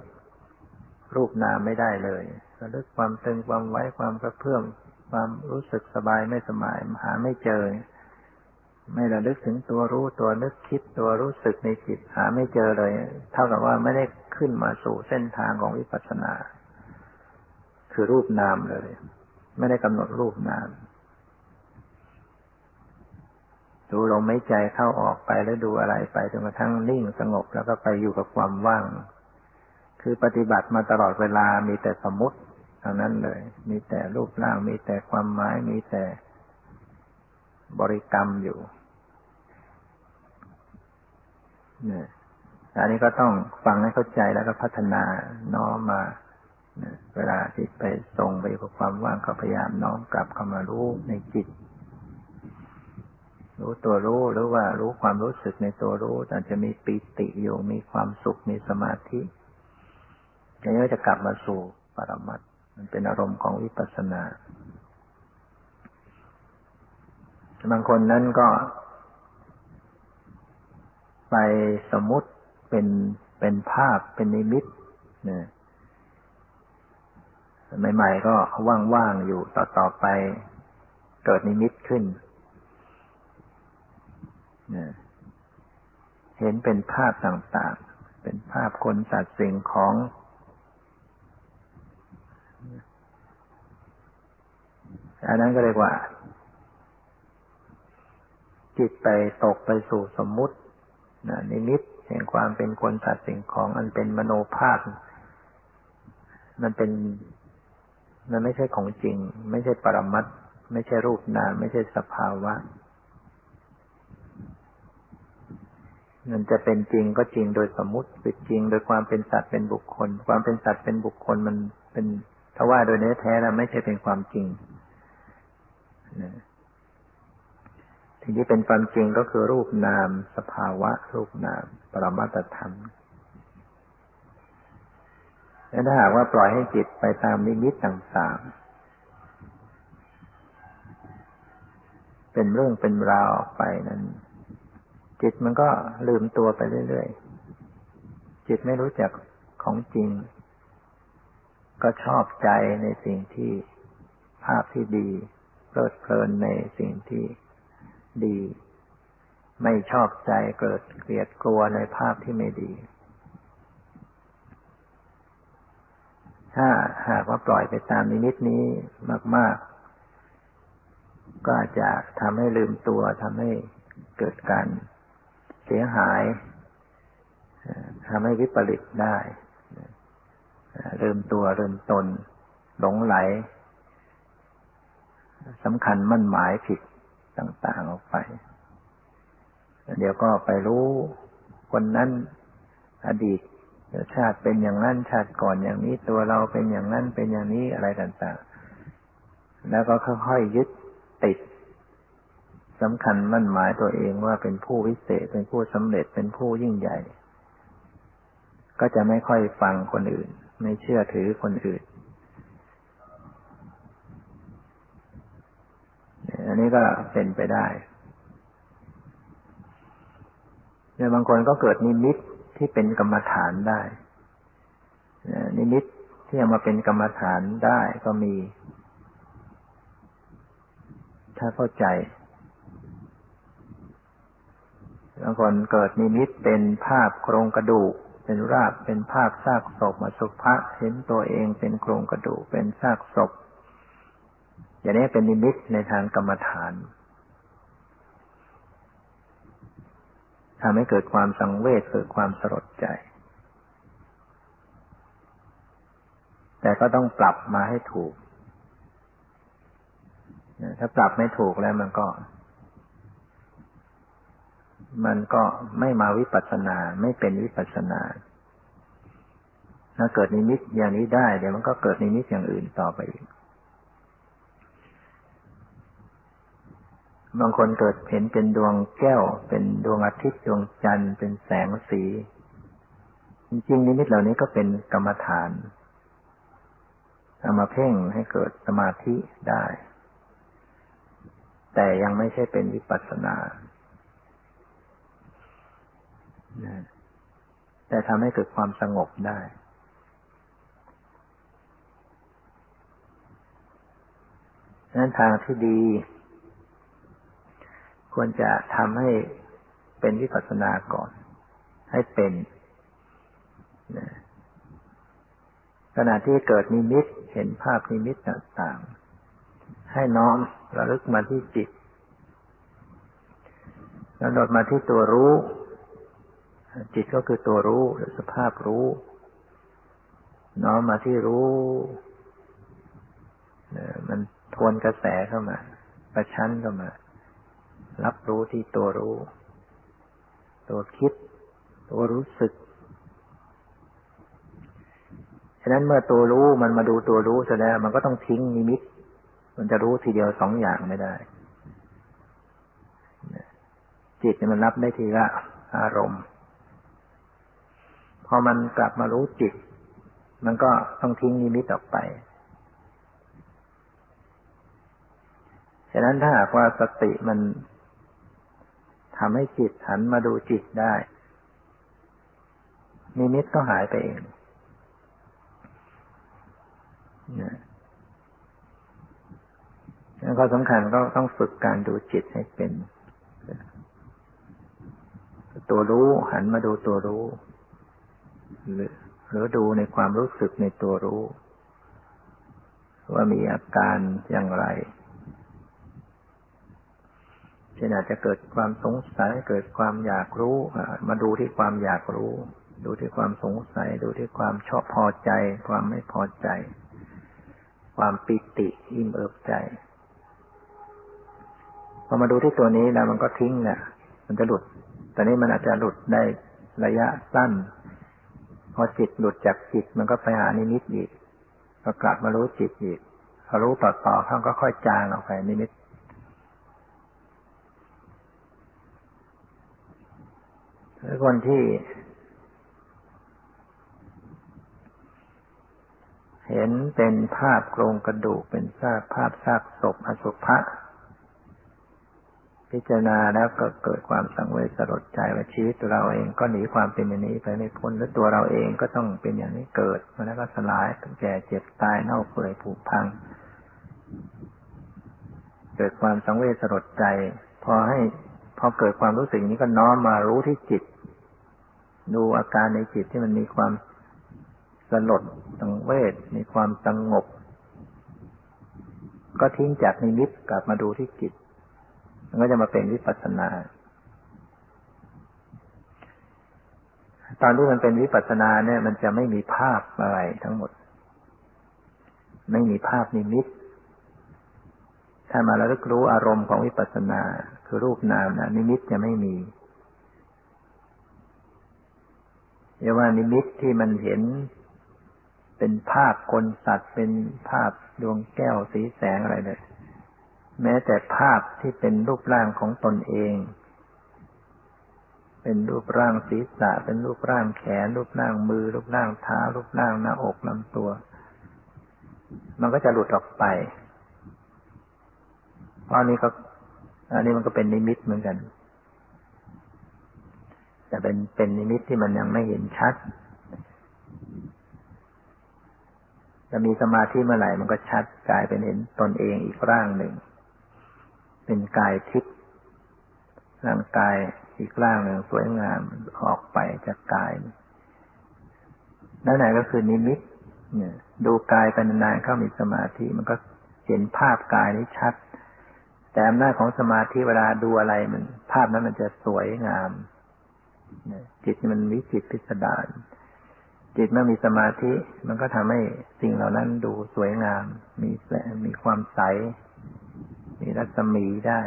รูปนามไม่ได้เลย ระลึกความตึงความไว้ความกระเพื่อมความรู้สึกสบายไม่สบายหาไม่เจอ ไม่ระลึกถึงตัวรู้ตัวนึกคิดตัวรู้สึกในจิตหาไม่เจอเลย เท่ากับว่าไม่ได้ขึ้นมาสู่เส้นทางของวิปัสสนา คือรูปนามเลย ไม่ได้กำหนดรูปนาม ดูลมไม่ใจเข้าออกไปแล้วดูอะไรไปจนกระทั่งนิ่งสงบแล้วก็ไปอยู่กับความว่าง คือปฏิบัติมาตลอดเวลามีแต่สมมติเท่านั้นเลย มีแต่รูปร่าง มีแต่ความหมาย มีแต่บริกรรมอยู่เนี่ยอันนี้ก็ต้องฟังให้เข้าใจแล้วก็พัฒนาน้อมมาเวลาที่ไปทรงไปกับความว่างก็พยายามน้อมกลับเข้ามารู้ในจิต รู้ตัวรู้หรือว่ารู้ความรู้สึกในตัวรู้แต่จะมีปีติอยู่มีความสุขมีสมาธิอย่างนี้จะกลับมาสู่ปรมัตมันเป็นอารมณ์ของวิปัสสนาบางคนนั้นก็ ไปสมมุติเป็นเป็นภาพเป็นนิมิตเนี่ยใหม่ๆก็ว่างๆอยู่ต่อต่อไปเกิดนิมิตขึ้น เห็นเป็นภาพต่างๆ เป็นภาพคนสัตว์สิ่งของ อันนั้นก็เรียกว่า จิตไปตกไปสู่สมมุตินะนิมิตแห่งความเป็นคนสัตว์สิ่งของอันเป็นมโนภาพ มันเป็น มันไม่ใช่ของจริง ไม่ใช่ปรมัตไม่ใช่รูปนามไม่ใช่สภาวะ มันจะเป็นจริงก็จริงโดยสมมติเป็นจริง โดยความเป็นสัตว์เป็นบุคคล ความเป็นสัตว์เป็นบุคคลมันเป็นถ้าว่าโดยเนื้อแท้แล้วไม่ใช่เป็นความจริงนะสิ่งที่เป็นความจริงก็คือรูปนาม สภาวะ รูปนาม ปรมัตธรรมและถ้าหากว่าปล่อยให้จิตไปตามนิมิตต่างๆ เป็นเรื่องเป็นราวออกไปนั้น จิตมันก็ลืมตัวไปเรื่อยๆ จิตไม่รู้จักของจริง ก็ชอบใจในสิ่งที่ภาพที่ดี เพลิดเพลินในสิ่งที่ดี ไม่ชอบใจเกิดเกลียดกลัวในภาพที่ไม่ดี ถ้าหากว่าปล่อยไปตามนิมิตนี้มาก ๆก็อาจจะทำให้ลืมตัวทำให้เกิดการ เสียหายทำให้วิปริตได้ลืมตัวลืมตน หลงไหลสำคัญมั่นหมายผิดต่าง ๆ ออกไป เดี๋ยวก็ไปรู้คนนั้นอดีตชาติเป็นอย่างนั้นชาติก่อนอย่างนี้ตัวเราเป็นอย่างนั้นเป็นอย่างนี้อะไรต่าง ๆ แล้วก็ค่อยๆยึดติด สำคัญมั่นหมายตัวเองว่าเป็นผู้วิเศษ เป็นผู้สำเร็จเป็นผู้ยิ่งใหญ่ ก็จะไม่ค่อยฟังคนอื่น ไม่เชื่อถือคนอื่นอันนี้ก็เป็นไปได้เนี่ยบางคนก็เกิดนิมิตที่เป็นกรรมฐานได้นิมิตที่เอามาเป็นกรรมฐานได้ก็มี ถ้าเข้าใจ บางคนเกิดนิมิตเป็นภาพโครงกระดูก เป็นราบเป็นภาพซากศพมาสุภะเห็นตัวเองเป็นโครงกระดูกเป็นซากศพอย่างนี้เป็นนิมิตในทางกรรมฐานทำให้เกิดความสังเวชเกิดความสลดใจ แต่ก็ต้องปรับมาให้ถูก ถ้าปรับไม่ถูกแล้วมันก็ มันก็ไม่มาวิปัสสนาไม่เป็นวิปัสสนา ถ้าเกิดนิมิตอย่างนี้ได้เดี๋ยวมันก็เกิดนิมิตอย่างอื่นต่อไปอีกบางคนเกิดเห็นเป็นดวงแก้ว เป็นดวงอาทิตย์ดวงจันทร์เป็นแสงสี จริงๆนิมิตเหล่านี้ก็เป็นกรรมฐานเอามาเพ่งให้เกิดสมาธิได้ แต่ยังไม่ใช่เป็นวิปัสสนา แต่ทำให้เกิดความสงบได้ นั้นทางที่ดี ควรจะทำให้เป็นวิปัสสนาก่อน ให้เป็นนะขณะที่เกิดนิมิตเห็นภาพนิมิตต่างๆ ให้น้อมระลึกมาที่จิตแล้วดดมาที่ตัวรู้ จิตก็คือตัวรู้หรือสภาพรู้ น้อมมาที่รู้มันทวนกระแสเข้ามา ประชันเข้ามา รับรู้ที่ตัวรู้ ตัวคิด ตัวรู้สึกฉะนั้นเมื่อตัวรู้มันมาดูตัวรู้เสร็จแล้วมันก็ต้องทิ้งนิมิต มันจะรู้ทีเดียวสองอย่างไม่ได้ จิตมันรับได้ทีละอารมณ์ พอมันกลับมารู้จิต มันก็ต้องทิ้งนิมิตออกไปฉะนั้นถ้าหากว่าสติมันทำให้จิตหันมาดูจิตได้ นิมิตก็หายไปเองนะแล้วก็สำคัญก็ต้องฝึกการดูจิตให้เป็น ตัวรู้หันมาดูตัวรู้ หรือดูในความรู้สึกในตัวรู้ ว่ามีอาการอย่างไรเช่นอาจจะเกิดความสงสัยเกิดความอยากรู้มาดูที่ความอยากรู้ ดูที่ความสงสัย ดูที่ความชอบพอใจ ความไม่พอใจ ความปิติอิ่มเอิบใจพอมาดูที่ตัวนี้แล้วมันก็ทิ้งเนี่ยมันจะหลุด แต่นี้มันอาจจะหลุดได้ระยะสั้น พอจิตหลุดจากจิตมันก็ไปหานิมิตอีกก็กลับมารู้จิตอีกพอรู้ต่อๆเขาก็ค่อยจางออกไปนิมิตคนที่ เห็นเป็นภาพโครงกระดูกเป็นซากภาพซากศพอสุภะ พิจารณาแล้วก็เกิดความสังเวชสลดใจว่าชีวิตเราเองก็หนีความเป็นอย่างนี้ไปไม่พ้นและตัวเราเองก็ต้องเป็นอย่างนี้เกิดมาแล้วก็สลายแก่เจ็บตายเน่าเปื่อยผุพัง เกิดความสังเวชสลดใจ พอให้พอเกิดความรู้สึกนี้ก็น้อมมารู้ที่จิต ดูอาการในจิตที่มันมีความสลดสังเวชมีความสงบ ก็ทิ้งจากนิมิตกลับมาดูที่จิต มันก็จะมาเป็นวิปัสสนา ตอนที่มันเป็นวิปัสสนาเนี่ย มันจะไม่มีภาพอะไรทั้งหมด ไม่มีภาพนิมิต ถ้ามาแล้วรู้อารมณ์ของวิปัสสนา คือรูปนามนะนิมิตจะไม่มีเรียกว่านิมิตที่มันเห็นเป็นภาพคนสัตว์เป็นภาพดวงแก้วสีแสงอะไรเลย แม้แต่ภาพที่เป็นรูปร่างของตนเอง เป็นรูปร่างศีรษะ เป็นรูปร่างแขน รูปร่างมือ รูปร่างเท้า รูปร่างหน้าอกลำตัว มันก็จะหลุดออกไปเพราะนี้ก็ อันนี้มันก็เป็นนิมิตเหมือนกัน แต่เป็นเป็นนิมิตที่มันยังไม่เห็นชัดจะมีสมาธิเมื่อไหร่มันก็ชัดกลายเป็นเห็นตนเองอีกร่างหนึ่ง เป็นกายทิพย์ร่างกายอีกร่างหนึ่งสวยงามออกไปจากกายนั่นไหนก็คือนิมิตเนี่ยดูกายไปนานๆเข้ามีสมาธิมันก็เห็นภาพกายนี้ชัด แต่อำนาจของสมาธิเวลาดูอะไรมัน ภาพนั้นมันจะสวยงามจิตมันวิจิตพิสดารจิตเมื่อมีสมาธิ มันก็ทำให้สิ่งเหล่านั้นดูสวยงาม มีแสงมีความใส มีรัศมีได้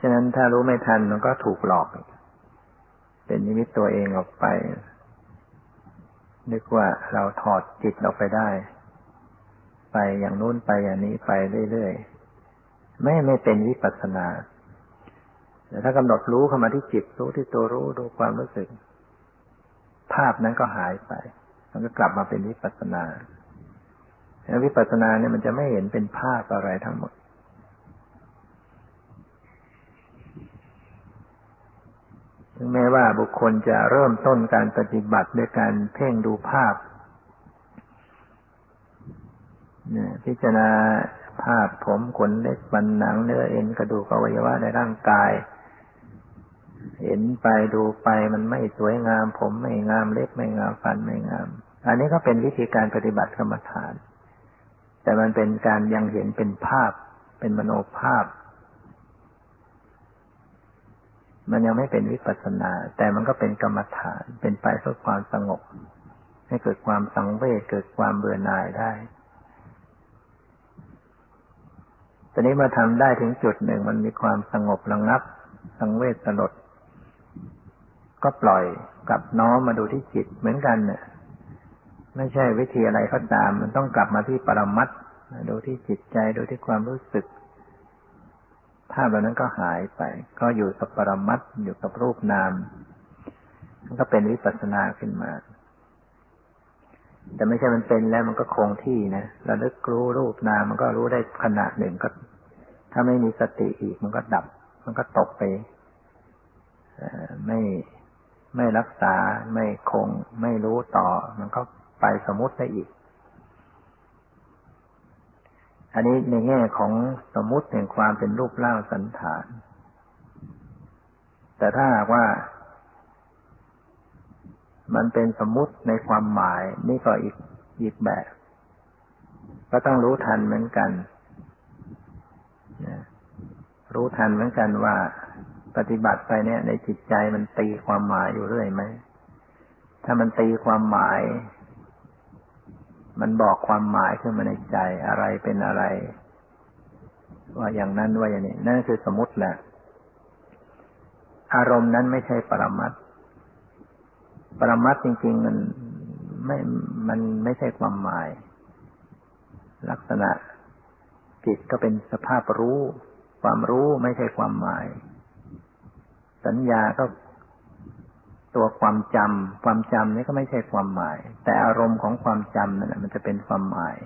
ฉะนั้นถ้ารู้ไม่ทันมันก็ถูกหลอก เป็นนิมิตตัวเองออกไป นึกว่าเราถอดจิตออกไปได้ ไปอย่างนู้นไปอย่างนี้ไปเรื่อยๆ ไม่ไม่เป็นวิปัสสนา แต่ถ้ากำหนดรู้เข้ามาที่จิตรู้ที่ตัวรู้ดูความรู้สึก ภาพนั้นก็หายไป มันก็กลับมาเป็นวิปัสสนาแล้ววิปัสสนาเนี่ยมันจะไม่เห็นเป็นภาพอะไรทั้งหมด ถึงแม้ว่าบุคคลจะเริ่มต้นการปฏิบัติด้วยการเพ่งดูภาพเนี่ยพิจารณาภาพผมขนเล็บฟันหนังเนื้อเอ็นกระดูกอวัยวะในร่างกาย เห็นไปดูไปมันไม่สวยงาม ผมไม่งามเล็บไม่งามฟันไม่งาม อันนี้ก็เป็นวิธีการปฏิบัติกรรมฐาน แต่มันเป็นการยังเห็นเป็นภาพ เป็นมโนภาพ มันยังไม่เป็นวิปัสสนา แต่มันก็เป็นกรรมฐาน เป็นไปเพื่อความสงบ ให้เกิดความสังเวชเกิดความเบื่อหน่ายได้ตอนนี้มาทำได้ถึงจุดหนึ่งมันมีความสงบระงับ สังเวชสลด ก็ปล่อยกลับน้อมมาดูที่จิตเหมือนกันเนี่ยไม่ใช่วิธีอะไรก็ตาม มันต้องกลับมาที่ปรมัตดูที่จิตใจดูที่ความรู้สึกภาพเหล่านั้นก็หายไป ก็อยู่กับปรมัตอยู่กับรูปนามมันก็เป็นวิปัสสนาขึ้นมา แต่ไม่ใช่มันเป็นแล้วมันก็คงที่นะระลึกรู้รูปนามมันก็รู้ได้ขณะหนึ่งก็ ถ้าไม่มีสติอีกมันก็ดับ มันก็ตกไปไม่ ไม่รักษาไม่คง ไม่รู้ต่อ มันก็ไปสมมติได้อีก อันนี้ในแง่ของสมมติแห่งความเป็นรูปร่างสันฐาน แต่ถ้าหากว่า มันเป็นสมมติในความหมายนี่ก็อีกอีกแบบ ก็ต้องรู้ทันเหมือนกัน รู้ทันเหมือนกันว่า ปฏิบัติไปเนี่ย ในจิตใจมันตีความหมายอยู่เรื่อยไหม ถ้ามันตีความหมาย มันบอกความหมายขึ้นมาในใจอะไรเป็นอะไร ว่าอย่างนั้นว่าอย่างนี้ นั่นคือสมมติแหละ อารมณ์นั้นไม่ใช่ปรมัตปรมัตจริง ๆ มันไม่ มันไม่ใช่ความหมาย ลักษณะจิตก็เป็นสภาพรู้ ความรู้ไม่ใช่ความหมาย สัญญาก็ตัวความจำความจำนี่ก็ไม่ใช่ความหมาย แต่อารมณ์ของความจำนั่นแหละมันจะเป็นความหมาย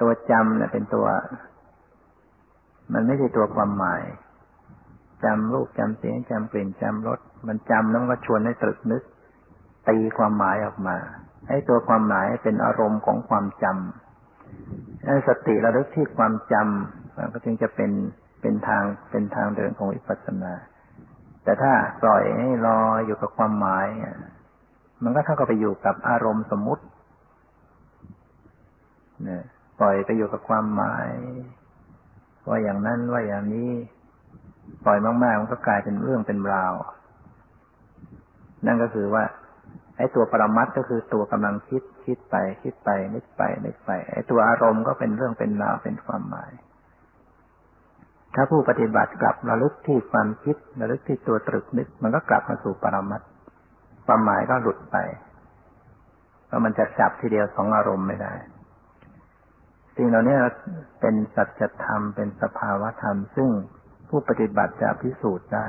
ตัวจำเนี่ยเป็นตัว มันไม่ใช่ตัวความหมายจำรูปจำเสียงจำกลิ่นจำรสมันจำแล้วมันก็ชวนให้ตรึกนึก ตีความหมายออกมาให้ตัวความหมายเป็นอารมณ์ของความจำให้สติระลึกที่ความจำมันก็จึงจะเป็นเป็นทางเป็นทางเดินของวิปัสสนา แต่ถ้าปล่อยให้รออยู่กับความหมาย มันก็เท่ากับไปอยู่กับอารมณ์สมมุติเนี่ยปล่อยไปอยู่กับความหมาย ว่าอย่างนั้นว่าอย่างนี้ ปล่อยมากๆมันก็กลายเป็นเรื่องเป็นราว นั่นก็คือว่า ไอ้ตัวปรมัตก็คือตัวกำลังคิดคิดไป คิดไปนึกไปนึกไปไอ้ตัวอารมณ์ก็เป็นเรื่องเป็นราวเป็นความหมาย ถ้าผู้ปฏิบัติกลับระลึกที่ความคิดระลึกที่ตัวตรึกนึก มันก็กลับมาสู่ปรมัตความหมายก็หลุดไปเพราะมันจะจับทีเดียวสองอารมณ์ไม่ได้สิ่งเหล่านี้เป็นสัจธรรมเป็นสภาวธรรม ซึ่งผู้ปฏิบัติจะพิสูจน์ได้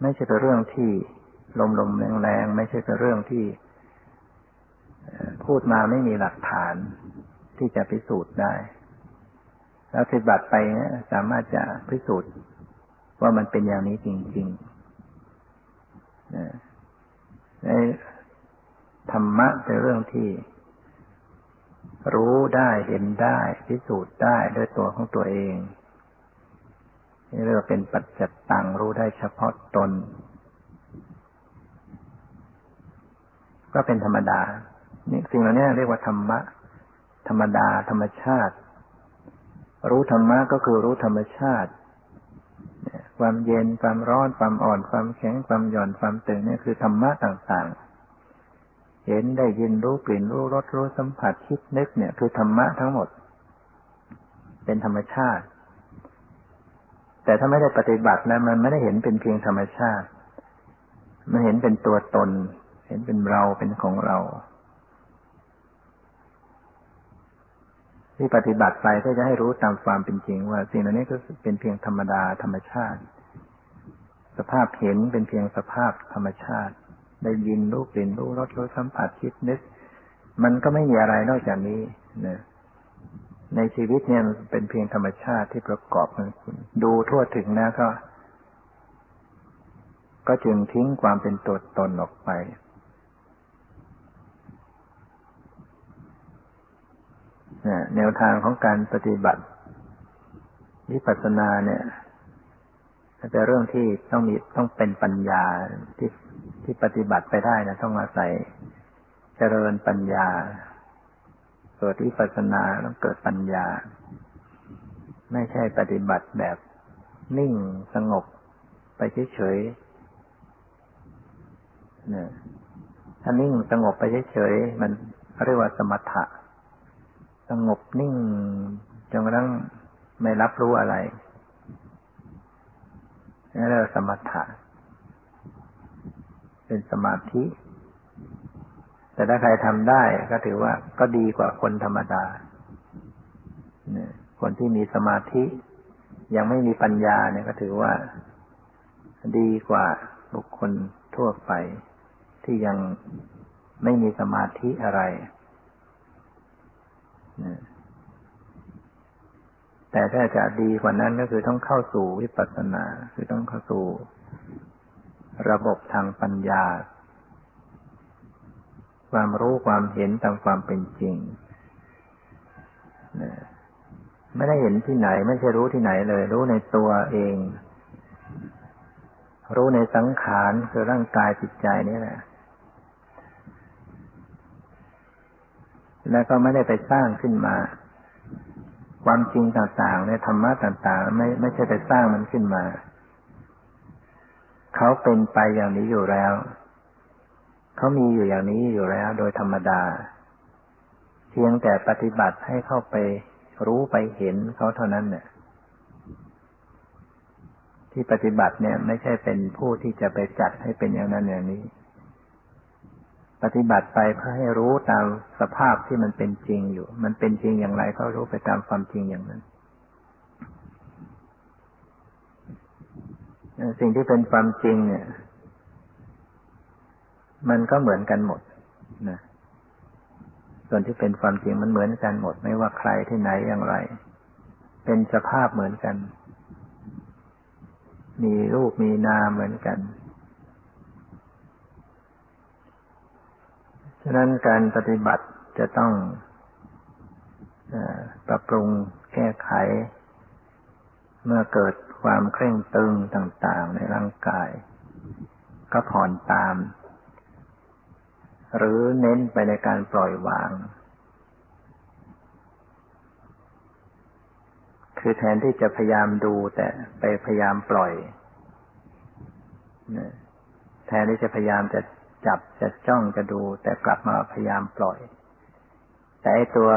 ไม่ใช่เป็นเรื่องที่ลมลมแรงแรงไม่ใช่เป็นเรื่องที่พูดมาไม่มีหลักฐานที่จะพิสูจน์ได้ แล้วปฏิบัติไปเนี่ยสามารถจะพิสูจน์ว่ามันเป็นอย่างนี้จริงๆในธรรมะเป็นเรื่องที่ รู้ได้เห็นได้ พิสูจน์ได้ด้วยตัวของตัวเองนี่เรียกว่าเป็นปัจจัตตังรู้ได้เฉพาะตน ก็เป็นธรรมดา นี่สิ่งเหล่านี้เรียกว่าธรรมะ ธรรมดา ธรรมชาติ รู้ธรรมะก็คือรู้ธรรมชาติ ความเย็น ความร้อน ความอ่อน ความแข็ง ความหย่อน ความตึงนี่คือธรรมะต่างๆ เห็นได้ยินรู้กลิ่นรู้รสรู้สัมผัสคิดนึกเนี่ยคือธรรมะทั้งหมด เป็นธรรมชาติ แต่ถ้าไม่ได้ปฏิบัตินะมันไม่ได้เห็นเป็นเพียงธรรมชาติ มันเห็นเป็นตัวตน เห็นเป็นเราเป็นของเรา ที่ปฏิบัติไปก็จะให้รู้ตามความเป็นจริง ว่าสิ่งเหล่านี้ก็เป็นเพียงธรรมดาธรรมชาติ สภาพเห็นเป็นเพียงสภาพธรรมชาติ ได้ยินรู้กลิ่นรู้รสรู้สัมผัสคิดนึกมันก็ไม่มีอะไรนอกจากนี้นะในชีวิตเนี่ยเป็นเพียงธรรมชาติที่ประกอบกันคุณดูทั่วถึงนะก็ ก็จึงทิ้งความเป็นตัวตนออกไป แนวทางของการปฏิบัติวิปัสสนาเนี่ยเป็นเรื่องที่ต้องมีต้องเป็นปัญญาที่ที่ปฏิบัติไปได้นะต้องอาศัยเจริญปัญญาเกิดวิปัสสนาต้องเกิดปัญญา ไม่ใช่ปฏิบัติแบบนิ่งสงบไปเฉยๆเนี่ยถ้านิ่งสงบไปเฉยๆมันเรียกว่าสมถะ สงบนิ่งจนกระทั่งไม่รับรู้อะไรนี่เรียกสมถะเป็นสมาธิ แต่ถ้าใครทำได้ก็ถือว่าก็ดีกว่าคนธรรมดา คนที่มีสมาธิ ยังไม่มีปัญญาเนี่ยก็ถือว่าดีกว่าบุคคลทั่วไปที่ยังไม่มีสมาธิอะไร แต่ถ้าจะดีกว่านั้นก็คือต้องเข้าสู่วิปัสสนา คือต้องเข้าสู่ ระบบทางปัญญา ความรู้ความเห็นตามความเป็นจริงไม่ได้เห็นที่ไหน ไม่ใช่รู้ที่ไหนเลย รู้ในตัวเอง รู้ในสังขารคือร่างกายจิตใจนี่แหละ แล้วก็ไม่ได้ไปสร้างขึ้นมา ความจริงต่างๆในธรรมะต่างๆ ไม่ไม่ใช่ไปสร้างมันขึ้นมา เขาเป็นไปอย่างนี้อยู่แล้ว เขามีอยู่อย่างนี้อยู่แล้ว โดยธรรมดา เพียงแต่ปฏิบัติให้เข้าไปรู้ไปเห็นเขาเท่านั้นเนี่ยที่ปฏิบัติเนี่ย ไม่ใช่เป็นผู้ที่จะไปจัดให้เป็นอย่างนั้นอย่างนี้ ปฏิบัติไปเพื่อให้รู้ตามสภาพที่มันเป็นจริงอยู่ มันเป็นจริงอย่างไรก็รู้ไปตามความจริงอย่างนั้น สิ่งที่เป็นความจริงเนี่ย มันก็เหมือนกันหมดนะส่วนที่เป็นความจริงมันเหมือนกันหมด ไม่ว่าใครที่ไหนอย่างไร เป็นสภาพเหมือนกัน มีรูปมีนามเหมือนกันะนั้นการปฏิบัติจะต้องปรับปรุงแก้ไข เมื่อเกิดความเคร่งตึงต่างๆ ในร่างกาย ก็ผ่อนตาม หรือเน้นไปในการปล่อยวาง คือแทนที่จะพยายามดูแต่ไปพยายามปล่อย แทนที่จะพยายามจะ จับจะจ้องจะดู แต่กลับมาพยายามปล่อย แต่ไอตัว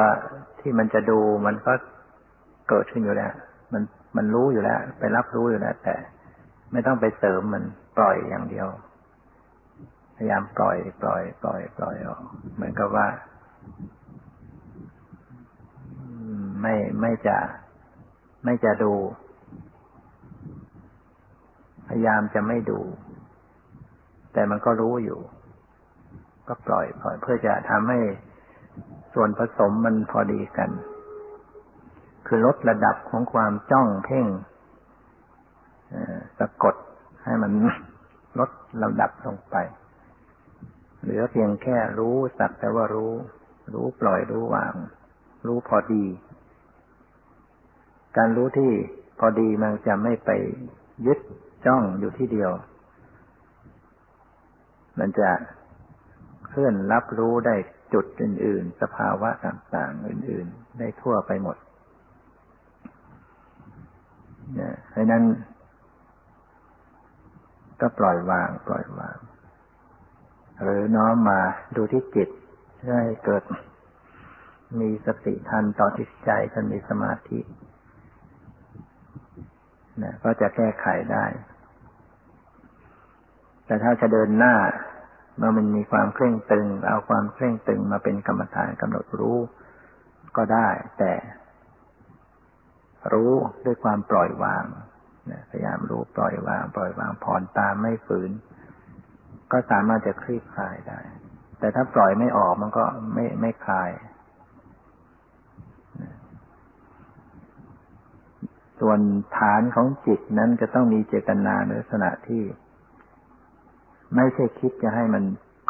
ที่มันจะดูมันก็เกิดขึ้นอยู่แล้ว มันมันรู้อยู่แล้ว ไปรับรู้อยู่แล้ว แต่ไม่ต้องไปเสริมมันปล่อยอย่างเดียว พยายามปล่อย ปล่อย ปล่อย ปล่อยออกเหมือนกับว่า ไม่ไม่จะไม่จะดู พยายามจะไม่ดู แต่มันก็รู้อยู่ ก็ปล่อยปล่อย เพื่อจะทำให้ส่วนผสมมันพอดีกัน คือลดระดับของความจ้องเพ่งสะกดให้มันลดระดับลงไป เหลือเพียงแค่รู้สักแต่ว่ารู้ รู้ปล่อยรู้วาง รู้พอดี การรู้ที่พอดีมันจะไม่ไปยึดจ้องอยู่ที่เดียว มันจะเคลื่อนรับรู้ได้จุดอื่น ๆ สภาวะต่าง ๆ อื่น ๆ ได้ทั่วไปหมดเพราะนั้นก็ปล่อยวาง ปล่อยวาง หรือน้อมมาดูที่จิตให้เกิด มีสติทันต่อจิตใจทันมีสมาธินะก็จะแก้ไขได้ แต่ถ้าจะเดินหน้าเมื่อมันมีความเคร่งตึง เอาความเคร่งตึงมาเป็นกรรมฐานกำหนดรู้ก็ได้ แต่ รู้ด้วยความปล่อยวางพยายามรู้ปล่อยวาง ปล่อยวางผ่อนตามไม่ฝืน ก็สามารถจะคลี่คลายได้ แต่ถ้าปล่อยไม่ออกมันก็ไม่ไม่คลายส่วนฐานของจิตนั้นจะต้องมีเจตนาในลักษณะที่ ไม่ใช่คิดจะให้มัน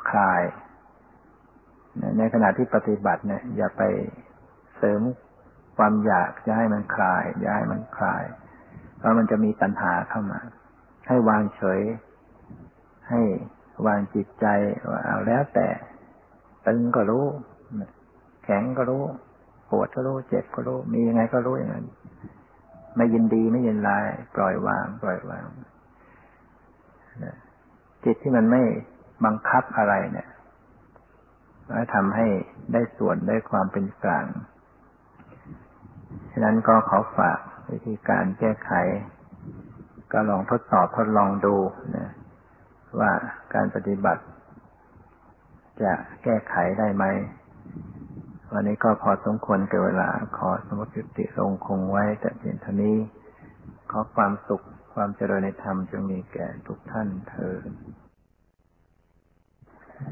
คลาย ในขณะที่ปฏิบัติเนี่ย อย่าไปเสริมความอยากจะให้มันคลาย อย่าให้มันคลายเพราะมันจะมีตัณหาเข้ามา ให้วางเฉย ให้วางจิตใจว่าเอาแล้วแต่ตึงก็รู้แข็งก็รู้ปวดก็รู้เจ็บก็รู้ มียังไงก็รู้อย่างนั้นไม่ยินดีไม่ยินร้าย ปล่อยวาง ปล่อยวาง จิตที่มันไม่บังคับอะไรเนี่ยแล้วทำให้ได้ส่วนได้ความเป็นกลาง ฉะนั้นก็ขอฝากวิธีการแก้ไข ก็ลองทดสอบทดลองดูนะว่าการปฏิบัติ จะแก้ไขได้ไหม วันนี้ก็พอสมควรเกิดเวลา ขอสมุติติลงคงไว้แต่เพียงเท่านี้ ขอความสุข ความเจริญในธรรมจงมีแก่ทุกท่านเธอ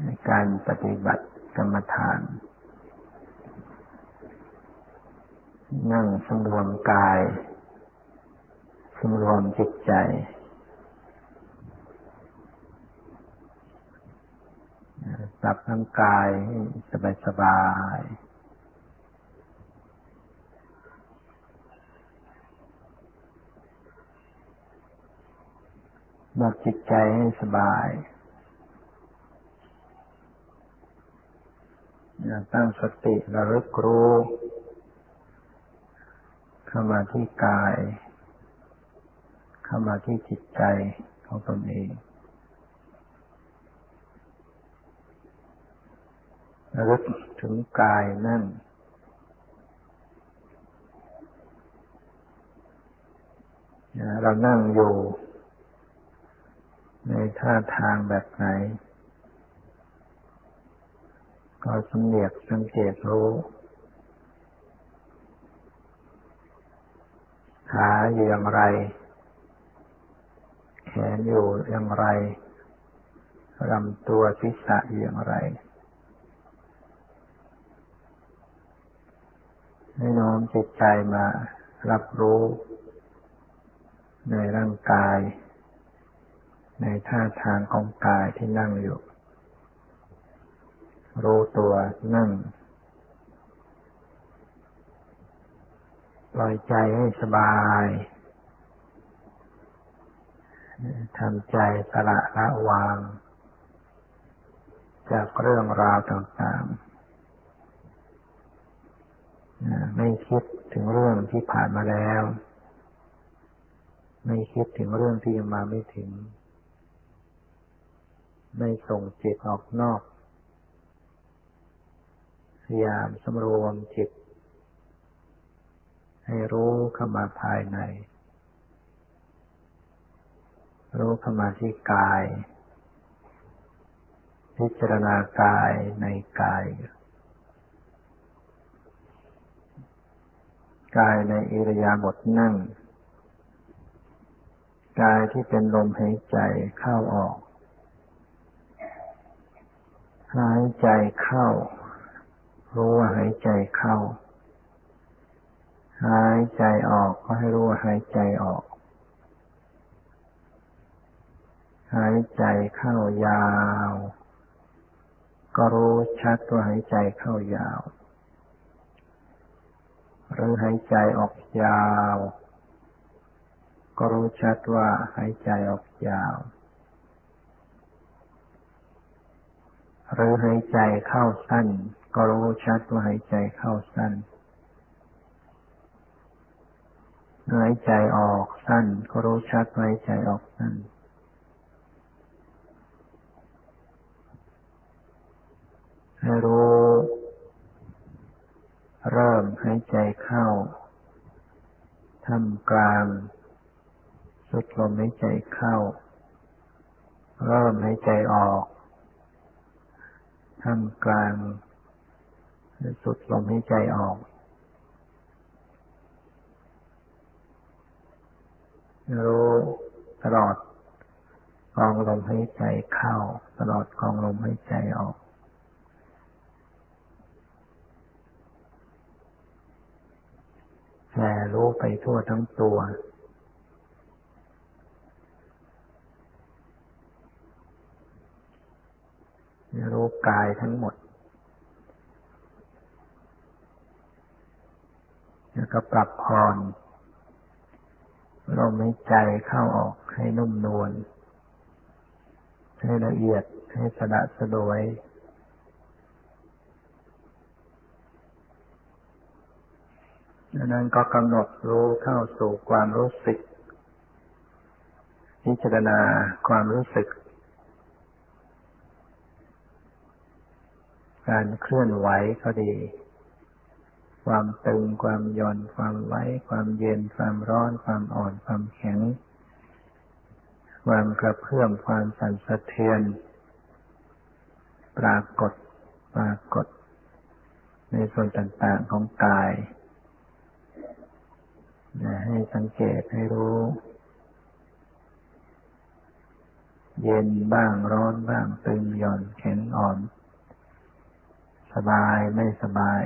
ในการปฏิบัติกรรมฐาน นั่งสำรวมกายสำรวมจิตใจ ปรับร่างกายสบายสบาย บอกจิตใจให้สบาย อยากตั้งสติระลึกรู้เข้ามาที่กาย เข้ามาที่จิตใจของตนเองระลึกถึงกายนั่นเรานั่งอยู่ ในท่าทางแบบไหน ก็สำเนียกสังเกตรู้ขาอยู่อย่างไร แขนอยู่อย่างไรลำตัวศีรษะอย่างไรให้น้อมจิตใจมารับรู้ในร่างกาย ในท่าทางของกายที่นั่งอยู่ รู้ตัวนั่ง ปล่อยใจให้สบายทำใจสละละวาง จากเรื่องราวต่างๆ ไม่คิดถึงเรื่องที่ผ่านมาแล้ว ไม่คิดถึงเรื่องที่ยังมาไม่ถึง ไม่ส่งจิตออกนอก พยายามสำรวมจิต ให้รู้เข้ามาภายใน รู้เข้ามาที่กาย พิจารณากายในกาย กายในอิรยาบถนั่ง กายที่เป็นลมหายใจเข้าออก หายใจเข้า รู้ว่าหายใจเข้า หายใจออกก็ให้รู้ว่าหายใจออก หายใจเข้ายาว ก็รู้ชัดว่าหายใจเข้ายาว หรือหายใจออกยาว ก็รู้ชัดว่าหายใจออกยาว หรือหายใจเข้าสั้น ก็รู้ชัดว่าหายใจเข้าสั้น หายใจออกสั้น ก็รู้ชัดว่าหายใจออกสั้น ให้รู้ เริ่มหายใจเข้าทำกลางสุดลมหายใจเข้า เริ่มหายใจออก ทำกลางสุดลมหายใจออก รู้ตลอดกองลมหายใจเข้า ตลอดกองลมหายใจออก แผ่รู้ไปทั่วทั้งตัว รู้กายทั้งหมด แล้วก็ปรับผ่อนลมหายใจเข้าออกให้นุ่มนวลให้ละเอียดให้สะดสะดวยดังนั้นก็กำหนดรู้เข้าสู่ความรู้สึกพิจารณาความรู้สึก การเคลื่อนไหวก็ดี ความตึงความย่อนความไว้ ความเย็นความร้อน ความอ่อนความแข็ง ความกระเพื่อมความสั่นสะเทือน ปรากฏปรากฏ ในส่วนต่างๆของกายให้สังเกตให้รู้ เย็นบ้างร้อนบ้างตึงหย่อนแข็งอ่อน สบายไม่สบาย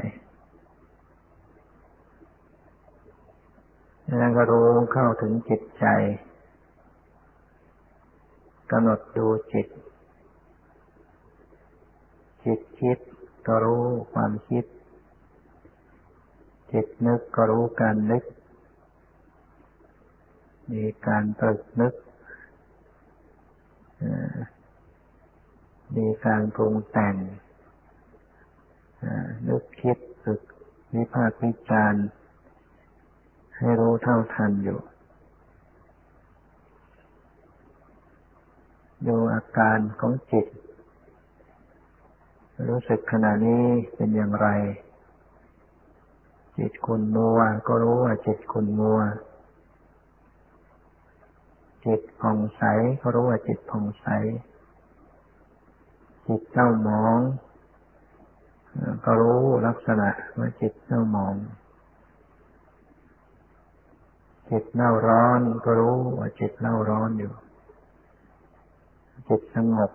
แล้วก็รู้เข้าถึงจิตใจกำหนดดูจิต จิตคิดก็รู้ความคิด จิตนึกก็รู้การนึก มีการตรึกนึก มีการปรุงแต่ง นึกคิดตึกวิพากษ์วิจารณ์ให้รู้เท่าทันอยู่ ดูอาการของจิต รู้สึกขณะนี้เป็นอย่างไร จิตคุณมัวก็รู้ว่าจิตคุณมัว จิตผ่องใสก็รู้ว่าจิตผ่องใส จิตเศร้าหมอง ก็รู้ลักษณะว่าจิตเน่าหมอง จิตเน่าร้อนก็รู้ว่าจิตเน่าร้อนอยู่ จิตสงบ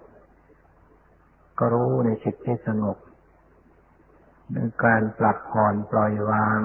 ก็รู้ในจิตที่สงบในการปรับผ่อนปล่อยวาง